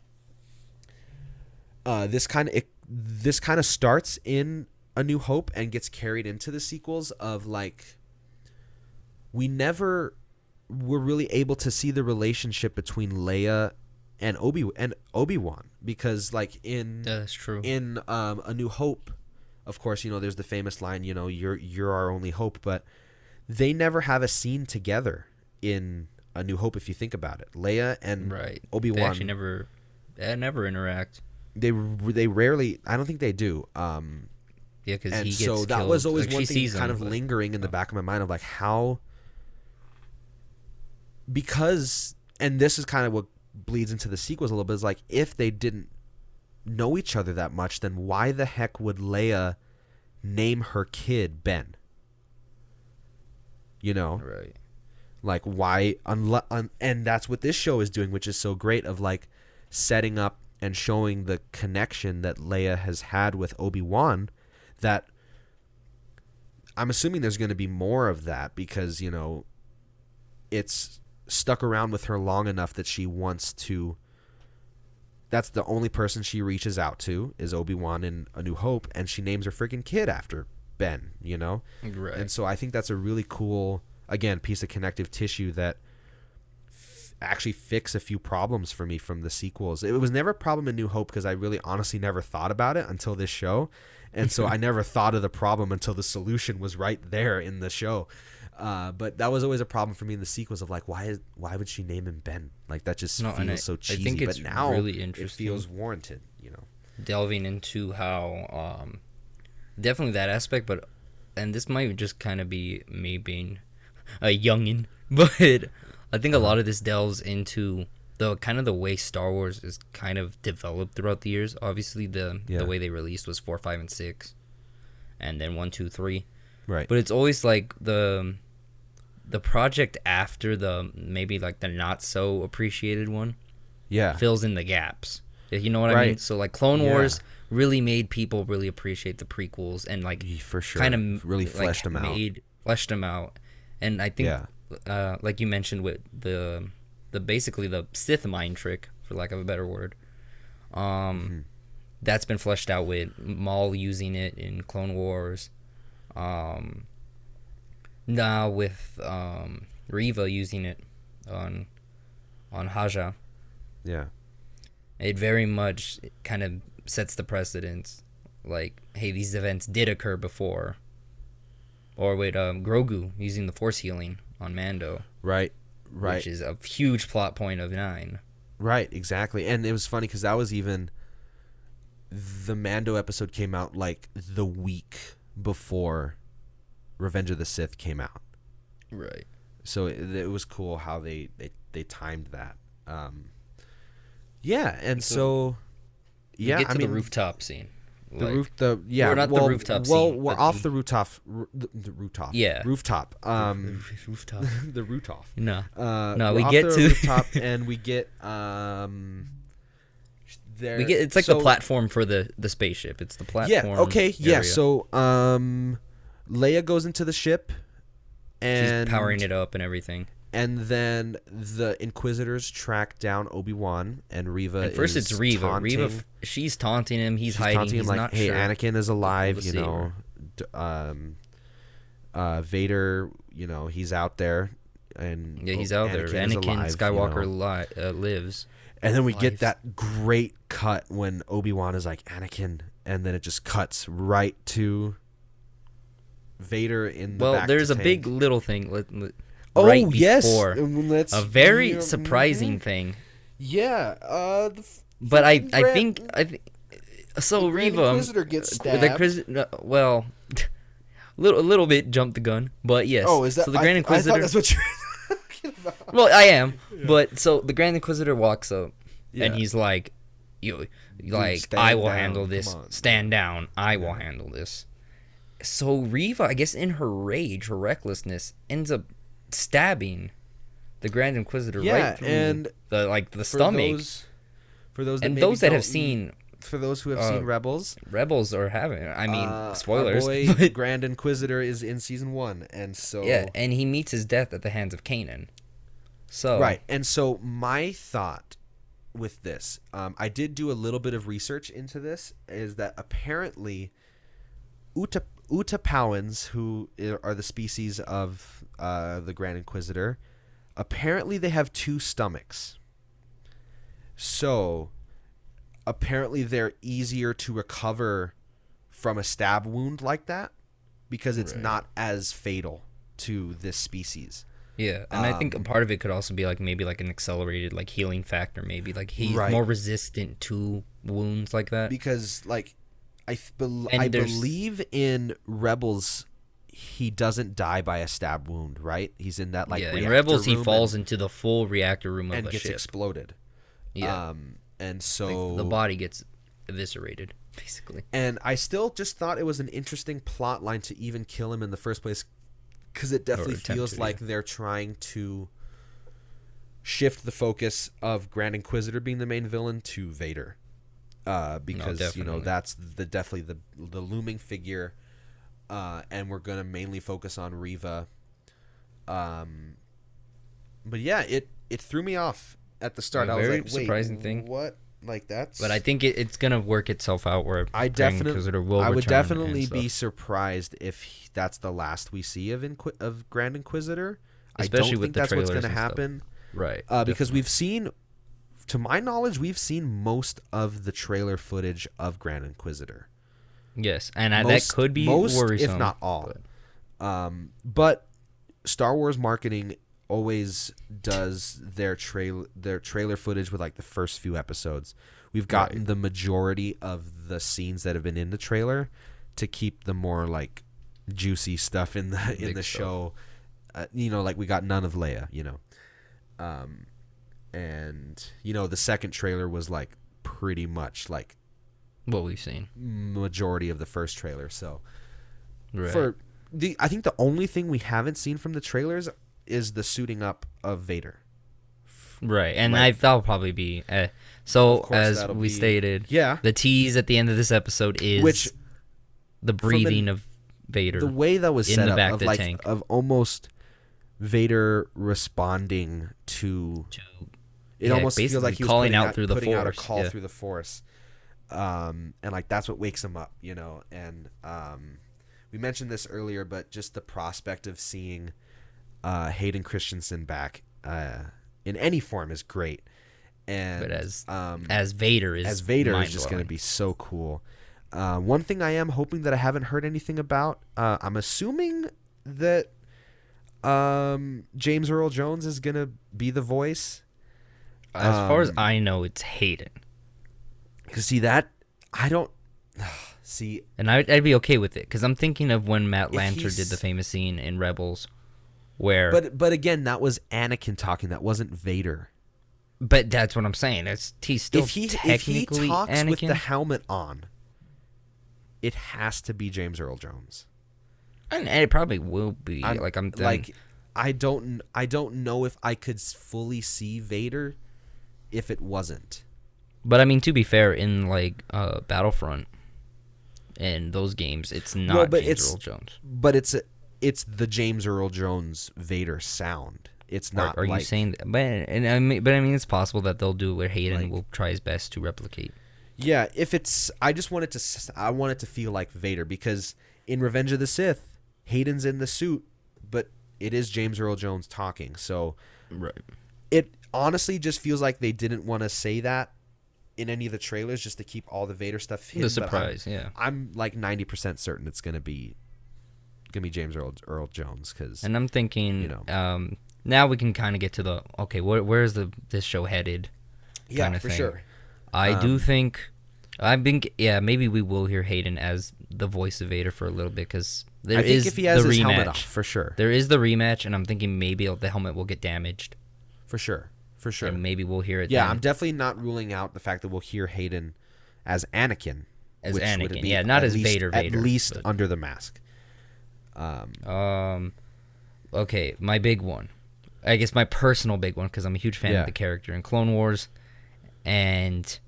uh, this kind of this kind of starts in A New Hope and gets carried into the sequels of like we never were really able to see the relationship between Leia and Obi and Obi Wan because like in That's true. in um, A New Hope, of course, you know, there's the famous line, you know, you're you're our only hope, but they never have a scene together in A New Hope if you think about it. Leia and right. Obi They Wan, actually never, they never interact. they they rarely. I don't think they do. Um, Yeah, because he gets so that was always Like, one thing kind him, of but- lingering in the oh. back of my mind of like how because and this is kind of what bleeds into the sequels a little bit is like if they didn't know each other that much then why the heck would Leia name her kid Ben you know Right. like why unle- un- and that's what this show is doing which is so great of like setting up and showing the connection that Leia has had with Obi-Wan that I'm assuming there's going to be more of that because you know it's stuck around with her long enough that she wants to that's the only person she reaches out to is Obi-Wan in A New Hope and she names her freaking kid after Ben, you know? Right. And so I think that's a really cool, again, piece of connective tissue that f- actually fix a few problems for me from the sequels. It was never a problem in New Hope because I really honestly never thought about it until this show. And so I never thought of the problem until the solution was right there in the show. Uh, but that was always a problem for me in the sequence of like why is why would she name him Ben? Like that just No, feels I- so I cheesy. think but now really it feels warranted, you know. delving into how um definitely that aspect but and this might just kind of be me being a youngin but i think a lot of this delves into the kind of the way star wars is kind of developed throughout the years obviously the Yeah. the way they released was four five and six and then one two three Right. but it's always like the the project after the maybe like the not so appreciated one yeah. fills in the gaps. You know what I mean? So like Clone Yeah. Wars really made people really appreciate the prequels and like For sure. kind of really like, fleshed them out. made, Fleshed them out, and I think, Yeah. uh, like you mentioned with the the basically the Sith mind trick, for lack of a better word, um, Mm-hmm. that's been fleshed out with Maul using it in Clone Wars, um, now with um Reva using it on on Haja Yeah. it very much kind of sets the precedence like hey these events did occur before or with um, grogu using the force healing on mando Right. Right. which is a huge plot point of nine Right, exactly. And it was funny because that was even the Mando episode came out like the week before Revenge of the Sith came out. right So it, it was cool how they, they, they timed that. Um, yeah, and so, yeah, get to I mean the rooftop scene the Like, roof the yeah not the well, rooftop Well, scene, we're off the- the rooftop. ru- The, the rooftop. Yeah. rooftop. Um, rooftop the rooftop. no Uh, No, we get the to- rooftop and we get um. There, we get it's like so- the platform for the the spaceship it's the platform Yeah. Okay. Yeah. area. So um, Leia goes into the ship, and she's and powering it up and everything and then the Inquisitors track down Obi Wan and Reva. At first, it's Reva. taunting- Reva, she's taunting him. He's she's hiding. taunting him he's like, not "Hey, sure. Anakin is alive," you know. um, uh, Vader, you know, he's out there, and Yeah, he's out there. Anakin alive, you Skywalker know. li- uh, lives. And then we life. get that great cut when Obi Wan is like Anakin, and then it just cuts right to Vader in the Well, back there's to a big little thing. Let, let- oh right yes, before. Um, let's- a very yeah, surprising thing. Yeah, uh, the f- But I, fucking I think, I think. So the Reva, um, Inquisitor gets the stabbed. Chris, no, well, little, a little bit jumped the gun, but yes. oh, is that so? The Grand I, Inquisitor. thought that's what you're talking about. well, I am, but so the Grand Inquisitor walks up, and he's like, "You, like, stand I will down, handle this. Stand down. I will handle this." So Reva, I guess, in her rage, her recklessness, ends up stabbing the Grand Inquisitor Yeah, right through and the like the For stomach. those, for those that and those that have seen for those who have uh, seen Rebels, Rebels are having. I mean, uh, spoilers. boy but- Grand Inquisitor is in season one, and so yeah, and he meets his death at the hands of Kanan. So Right. And so my thought with this. Um, I did do a little bit of research into this. Is that apparently Uta Utapauans, who are the species of uh, the Grand Inquisitor, apparently they have two stomachs. So apparently they're easier to recover from a stab wound like that because it's Right. not as fatal to this species. Yeah, and I think a Um, part of it could also be like maybe like an accelerated like healing factor. Maybe like he's Right. more resistant to wounds like that. because like I I believe in Rebels he doesn't die by a stab wound, right? He's in that like yeah, in Rebels he falls and, into the full reactor room of and gets ship. exploded. yeah, Um and Like, so the body gets eviscerated basically. and I still just thought it was an interesting plot line to even kill him in the first place cuz it definitely feels to, yeah. like they're trying to shift the focus of Grand Inquisitor being the main villain to Vader. Uh, because you know that's the definitely the the looming figure, uh, and we're gonna mainly focus on Reva. Um, but yeah, it it threw me off at the start. A I was like, wait, surprising thing. What? Like that's? But I think it, it's gonna work itself out where I definitely, will I would definitely be surprised if he- that's the last we see of Inqui- of Grand Inquisitor. I don't with think the that's what's to and stuff. happen right uh, because definitely. we've seen, to my knowledge, we've seen most of the trailer footage of Grand Inquisitor. yes, and most- that could be most, if not all. but- Um, but Star Wars marketing always does their trail their trailer footage with like the first few episodes. We've gotten Right. the majority of the scenes that have been in the trailer to keep the more like juicy stuff in the in the show. Uh, you know, like we got none of Leia. You know, um, and you know the second trailer was like pretty much like what we've seen. majority of the first trailer. So Right. for the I think the only thing we haven't seen from the trailers is the suiting up of Vader. Right, and Like- I that'll probably be uh, so as we be- stated. Yeah. The tease at the end of this episode is Which the breathing of Vader. the way that was in set the up back of the like tank. of almost Vader responding to to it Yeah, almost feels like he was calling putting out through the putting out a Force, call yeah. through the force. Um and like that's what wakes him up, you know, and um we mentioned this earlier but just the prospect of seeing uh Hayden Christensen back uh in any form is great. And But as- um as Vader is as Vader is just going to be so cool. Uh, one thing I am hoping that I haven't heard anything about, uh, I'm assuming that um, James Earl Jones is going to be the voice. As far as um, I know, it's Hayden, Because see that I don't see. and I'd, I'd be okay with it because I'm thinking of when Matt If Lanter did the famous scene in Rebels, where But but again, that was Anakin talking. That wasn't Vader. but that's what I'm saying. It's he's still if he if technically he talks Anakin. with the helmet on, it has to be James Earl Jones. and it probably will be. I'm- like I'm like I don't I don't know if I could fully see Vader if it wasn't. But I mean, to be fair, in like uh, Battlefront and those games, it's not but James it's- Earl Jones. But it's a, it's the James Earl Jones Vader sound. It's not are like you saying that? But and I mean, but I mean, it's possible that they'll do where Hayden Like- will try his best to replicate. Yeah, if it's I just want it to I want it to feel like Vader because in Revenge of the Sith, Hayden's in the suit, but it is James Earl Jones talking. So Right. it honestly just feels like they didn't want to say that in any of the trailers just to keep all the Vader stuff hidden. The but I'm- surprise, yeah. I'm like ninety percent certain it's gonna be gonna be James Earl Earl Jones because And I'm thinking, You know. um, now we can kind of get to the okay, where where is the this show headed? yeah for thing. sure. I Um, do think, I think, yeah, maybe we will hear Hayden as the voice of Vader for a little bit because there I think is if he has the rematch. helmet off for sure, There is the rematch, and I'm thinking maybe the helmet will get damaged, for sure, for sure. and maybe we'll hear it. Yeah, then. I'm definitely not ruling out the fact that we'll hear Hayden as Anakin. As which would Anakin, be yeah, not as least- Vader, At least but- under the mask. Um, Um, okay, my big one. I guess my personal big one because I'm a huge fan Yeah. of the character in Clone Wars, and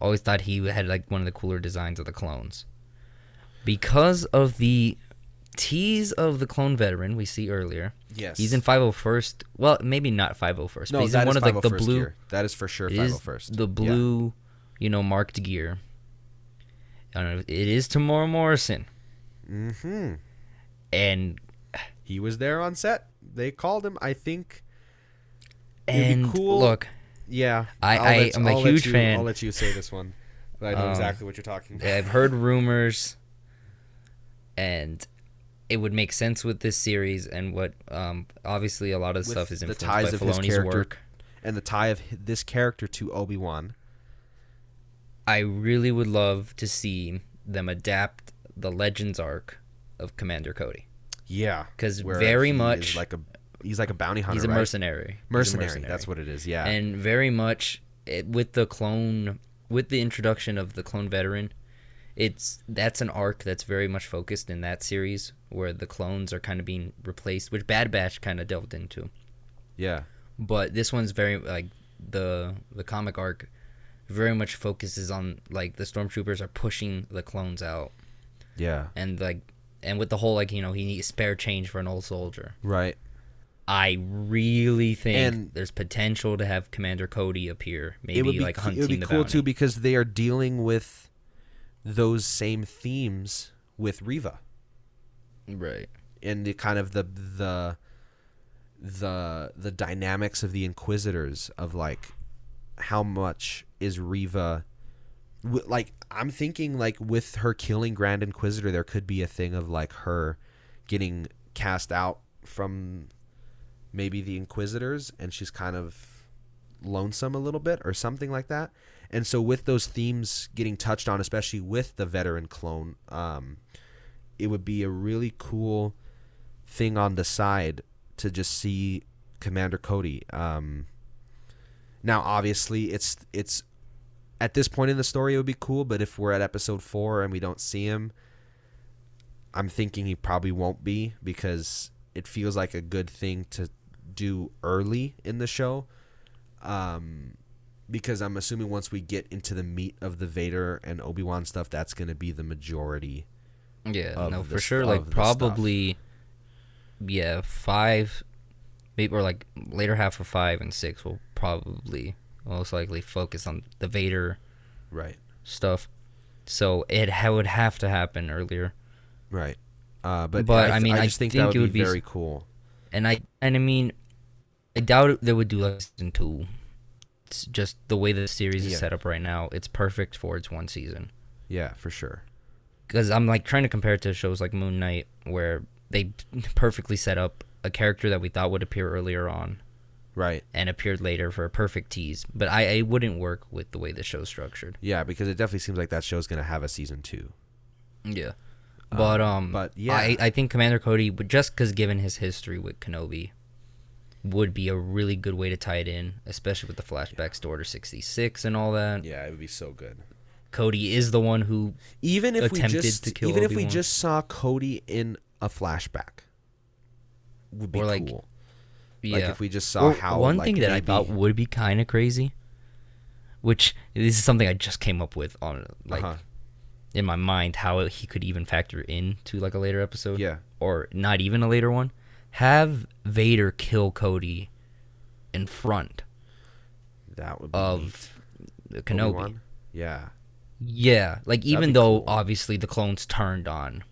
always thought he had like one of the cooler designs of the clones. Because of the tease of the clone veteran we see earlier, Yes. He's in 501st. Well, maybe not 501st, no, but he's in one of like the 501st blue. gear. That is for sure It is 501st. the blue, you know, marked gear. I don't know. It is Temuera Morrison, Mm-hmm. and He was there on set. They called him. I think. And cool. look, Yeah. I- I let- am a I'll huge you- fan. I'll let you say this one. But I know Um, exactly what you're talking about. I've heard rumors, and it would make sense with this series and what um obviously a lot of With stuff is the influenced ties by of his Filoni's character. work. And the tie of this character to Obi Wan. I really would love to see them adapt the Legends arc of Commander Cody Yeah. because very much like a he's like a bounty hunter. he's a right? mercenary. He's a Mercenary, That's what it is. Yeah. and very much it, with the clone with the introduction of the clone veteran it's that's an arc that's very much focused in that series where the clones are kind of being replaced which bad batch kind of delved into yeah. but this one's very like the the comic arc very much focuses on like the stormtroopers are pushing the clones out Yeah. and like and with the whole like you know he needs spare change for an old soldier Right. I really think And- there's potential to have Commander Cody appear, maybe it would be like hunting it would be the cool bounty. too because they are dealing with those same themes with Reva Right. and the kind of the the the the dynamics of the Inquisitors of like how much is Reva like I'm thinking like with her killing Grand Inquisitor there could be a thing of like her getting cast out from maybe the Inquisitors and she's kind of lonesome a little bit or something like that. And so with those themes getting touched on, especially with the veteran clone, um, it would be a really cool thing on the side to just see Commander Cody. Um, now, obviously, it's it's at this point in the story it would be cool, but if we're at episode four and we don't see him, I'm thinking he probably won't be because it feels like a good thing to do early in the show. Um, because I'm assuming once we get into the meat of the Vader and Obi Wan stuff, that's going to be the majority. Yeah, no, for sure. Like probably, yeah, five, maybe or like later half of five and six will probably most likely focus on the Vader Right. stuff. So it ha- would have to happen earlier. Right. Uh, but But, I, I mean, I I just think, think that would, it would be very cool. And I and I mean, I doubt it- they would do like season two. It's just the way the series Yeah. is set up right now. It's perfect for its one season. Yeah, for sure. because I'm like trying to compare it to shows like Moon Knight where they perfectly set up a character that we thought would appear earlier on Right. and appeared later for a perfect tease. But I it wouldn't work with the way the show's structured. Yeah, because it definitely seems like that show's going to have a season two. Yeah. But um, but yeah. I, I think Commander Cody would just because given his history with Kenobi, would be a really good way to tie it in, especially with the flashbacks to Order sixty six and all that. Yeah, it would be so good. Cody is the one who Even if we just to kill even if we Obi-Wan. just saw Cody in a flashback, would be Or, like, cool. yeah. Like if we just saw Or how one like, thing that I thought would be kind of crazy, which this is something I just came up with on like Uh-huh. in my mind how he could even factor into like a later episode, Yeah. or not even a later one. Have Vader kill Cody in front that would be of neat. Kenobi. Obi-Wan? Yeah. Yeah, like even though cool. obviously the clones turned on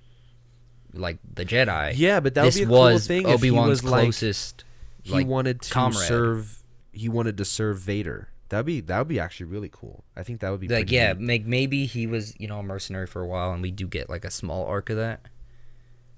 like the Jedi. Yeah, but that would be a was cool thing if he Obi Wan's was like closest. he like, wanted to comrade. serve he wanted to serve Vader. That'd be that would be actually really cool. I think that would be like yeah, neat. make maybe he was you know a mercenary for a while, and we do get like a small arc of that.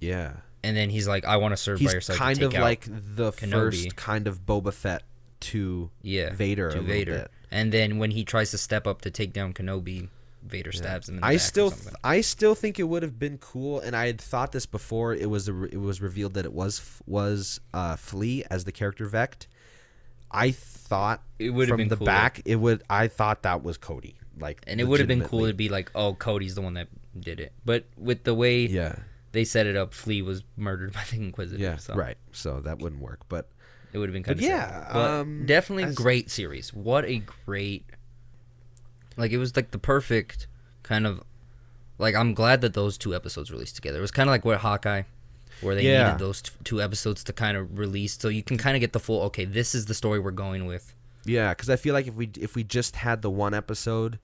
yeah. And then he's like, I want to serve by your He's side. kind of like the Kenobi. first kind of Boba Fett to yeah Vader to a little Vader. bit. And then when he tries to step up to take down Kenobi, Vader stabs him. In the I still. I still think it would have been cool, and I had thought this before. It was, it was revealed that it was was uh, Flea as the character Vect. I thought It would have from been the cool. back, it would. I thought that was Cody, like, and it would have been cool to be like, oh, Cody's the one that did it. But with the way Yeah, they set it up, Flea was murdered by the Inquisitor. yeah, so right. So that wouldn't work, but It would have been kind of yeah, but um, definitely as- great series. What a great, like it was like the perfect kind of, like I'm glad that those two episodes released together. It was kind of like what Hawkeye, where they Yeah. needed those t- two episodes to kind of release, so you can kind of get the full. Okay, this is the story we're going with. Yeah, because I feel like if we if we just had the one episode,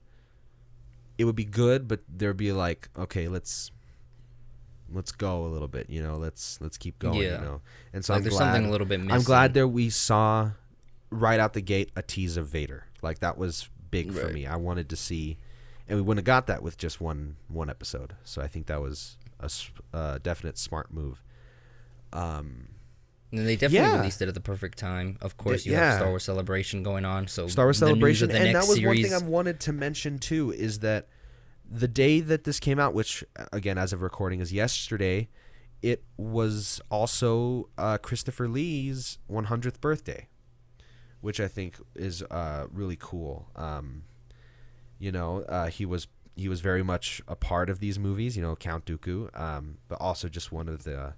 it would be good, but there'd be like, okay, let's let's go a little bit, you know, let's let's keep going, Yeah. you know. And so like I'm there's glad, something a little bit missing. I'm glad that we saw right out the gate a tease of Vader. Like that was big for me. I wanted to see, and we wouldn't have got that with just one one episode. So I think that was a uh, definite smart move. Um, And they definitely Yeah. released it at the perfect time. Of course, you yeah. have Star Wars Celebration going on, so Star Wars the news of Celebration, and next that was series, one thing I wanted to mention too is that the day that this came out, which again as of recording is yesterday, it was also uh, Christopher Lee's 100th birthday, which I think is uh, really cool. Um, you know, uh, he was he was very much a part of these movies. You know, Count Dooku, um, but also just one of the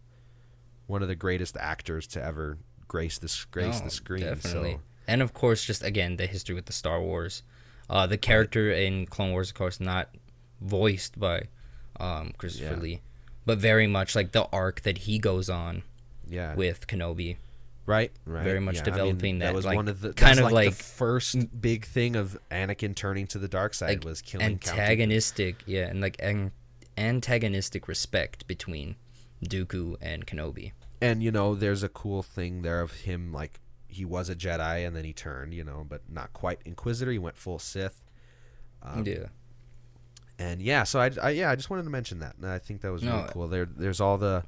one of the greatest actors to ever grace the grace No, the screen. Definitely. So. And of course, just again, the history with the Star Wars. Uh, the character in Clone Wars, of course, not voiced by um, Christopher Yeah. Lee, but very much like the arc that he goes on Yeah. with Kenobi. Right, right. very much yeah. I mean, developing that that, was like, one of the kind of like, like- the first big thing of Anakin turning to the dark side Like was killing antagonistic, yeah, and like an- antagonistic respect between Dooku and Kenobi. And you know, there's a cool thing there of him like he was a Jedi and then he turned, you know, but not quite Inquisitor. He went full Sith. Um, yeah, And yeah, so I, I yeah I just wanted to mention that. And I think that was really No. cool. There there's all the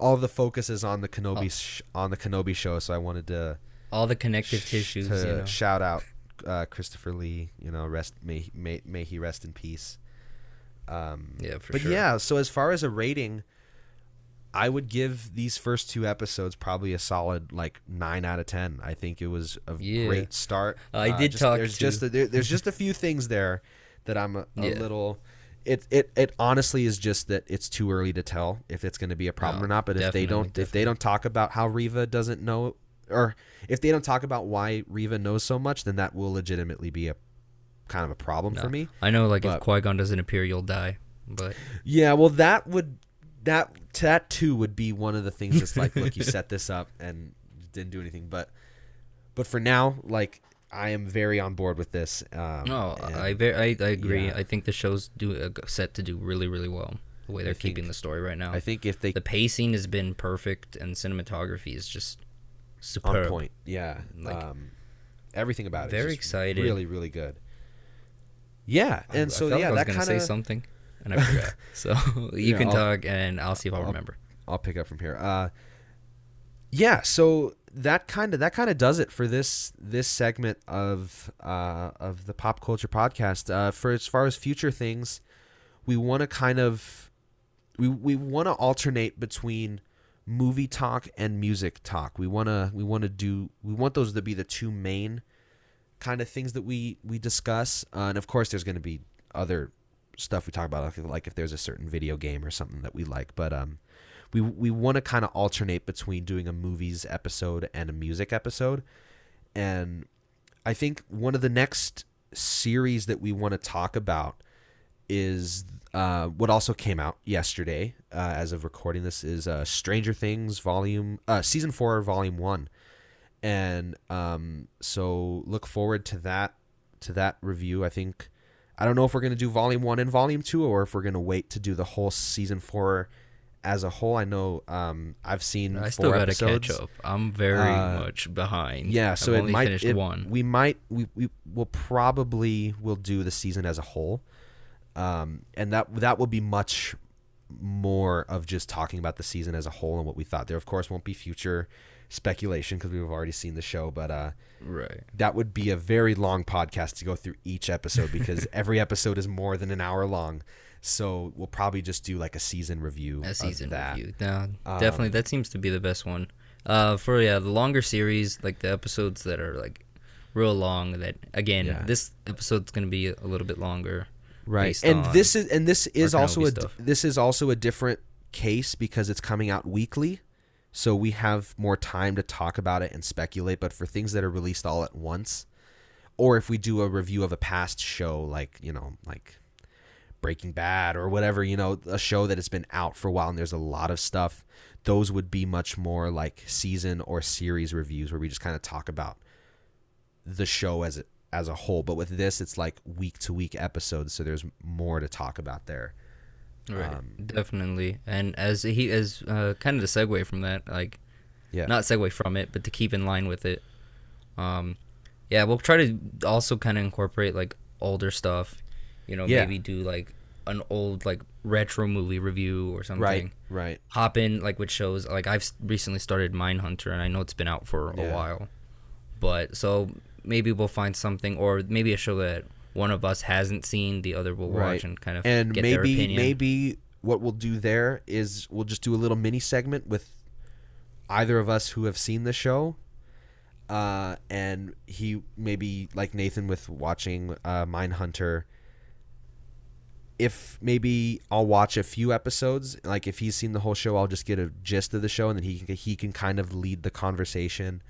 all the focus is on the Kenobi Oh. sh- on the Kenobi show. So I wanted to all the connective sh- tissues, to you know. shout out uh, Christopher Lee. You know, rest may may may he rest in peace. Um, Yeah, for but sure. yeah, so as far as a rating, I would give these first two episodes probably a solid like nine out of ten. I think it was a Yeah. great start. I Uh, did just, talk There's to- just a, there, there's just a few things there that I'm a, a Yeah. little. It, it it honestly is just that it's too early to tell if it's going to be a problem No, or not. But if they don't definitely, if they don't talk about how Reva doesn't know, or if they don't talk about why Reva knows so much, then that will legitimately be a kind of a problem for me. I know, like but- if Qui Gon doesn't appear, you'll die. But Yeah, well, that would that that too would be one of the things that's like, look, you set this up and didn't do anything, but but for now, like I am very on board with this. Um, no, and I, ve- I I agree. yeah. I think the show's do uh, set to do really really well. The way they're think- keeping the story right now. I think if they the pacing has been perfect, and cinematography is just on point, yeah, Like, um, everything about it. very excited. really, really good. Yeah, and I so yeah, I was that kind say of something, and I forgot. so you Yeah, can I'll- talk, and I'll see if I'll, I'll- remember. I'll pick up from here. Uh, yeah, so that kind of that kind of does it for this this segment of uh, of the pop culture podcast. Uh, for as far as future things, we want to kind of we we want to alternate between movie talk and music talk. We want to we want to do we want those to be the two main kind of things that we we discuss. Uh, and of course, there's going to be other stuff we talk about, like, like if there's a certain video game or something that we like. But um, we we want to kind of alternate between doing a movies episode and a music episode. And I think one of the next series that we want to talk about is uh, what also came out yesterday uh, as of recording this is uh, Stranger Things volume uh, season 4 volume 1 and um, so look forward to that to that review I think I don't know if we're going to do volume 1 and volume 2 or if we're going to wait to do the whole season 4 as a whole I know um, I've seen I still gotta catch up. I'm very Uh, much behind. yeah, I've so it only might finished it- one. we might we we will probably will do the season as a whole, um, and that that will be much more of just talking about the season as a whole and what we thought. There, of course, won't be future speculation because we've already seen the show, but uh, Right. that would be a very long podcast to go through each episode because every episode is more than an hour long. So we'll probably just do like a season review. A season review. No, Um, definitely that seems to be the best one. Uh, for yeah, the longer series, like the episodes that are like real long. That again, Yeah. this episode's gonna be a little bit longer. right and this is and this is also a stuff. this is also a different case because it's coming out weekly so we have more time to talk about it and speculate but for things that are released all at once or if we do a review of a past show like you know like Breaking Bad or whatever, you know, a show that has been out for a while and there's a lot of stuff, those would be much more like season or series reviews where we just kind of talk about the show as it as a whole. But with this, it's like week to week episodes, so there's more to talk about there. Right. Um, Definitely. And as he as uh, kind of the segue from that, like Yeah. not segue from it, but to keep in line with it. Um, yeah, we'll try to also kind of incorporate like older stuff. You know, Yeah. maybe do like an old like retro movie review or something. right. Right. Hop in like with shows like I've recently started Mindhunter and I know it's been out for Yeah. a while, but so maybe we'll find something or maybe a show that one of us hasn't seen, the other will Right. watch and kind of and get their maybe opinion. maybe what we'll do there is we'll just do a little mini segment with either of us who have seen the show uh, and he maybe like nathan with watching uh, mindhunter if maybe i'll watch a few episodes like if he's seen the whole show i'll just get a gist of the show and then he can, he can kind of lead the conversation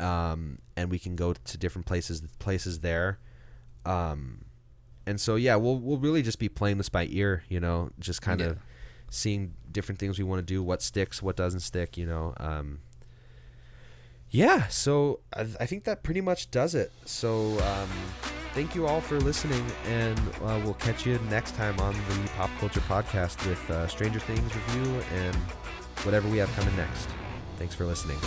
um, and we can go to different places places there um, and so yeah, we'll we'll really just be playing this by ear, you know, just kind of Yeah. seeing different things we want to do, what sticks, what doesn't stick, you know. Um, yeah, so I, I think that pretty much does it. So um, thank you all for listening, and uh, we'll catch you next time on the Pop Culture Podcast with uh, Stranger Things review and whatever we have coming next. Thanks for listening.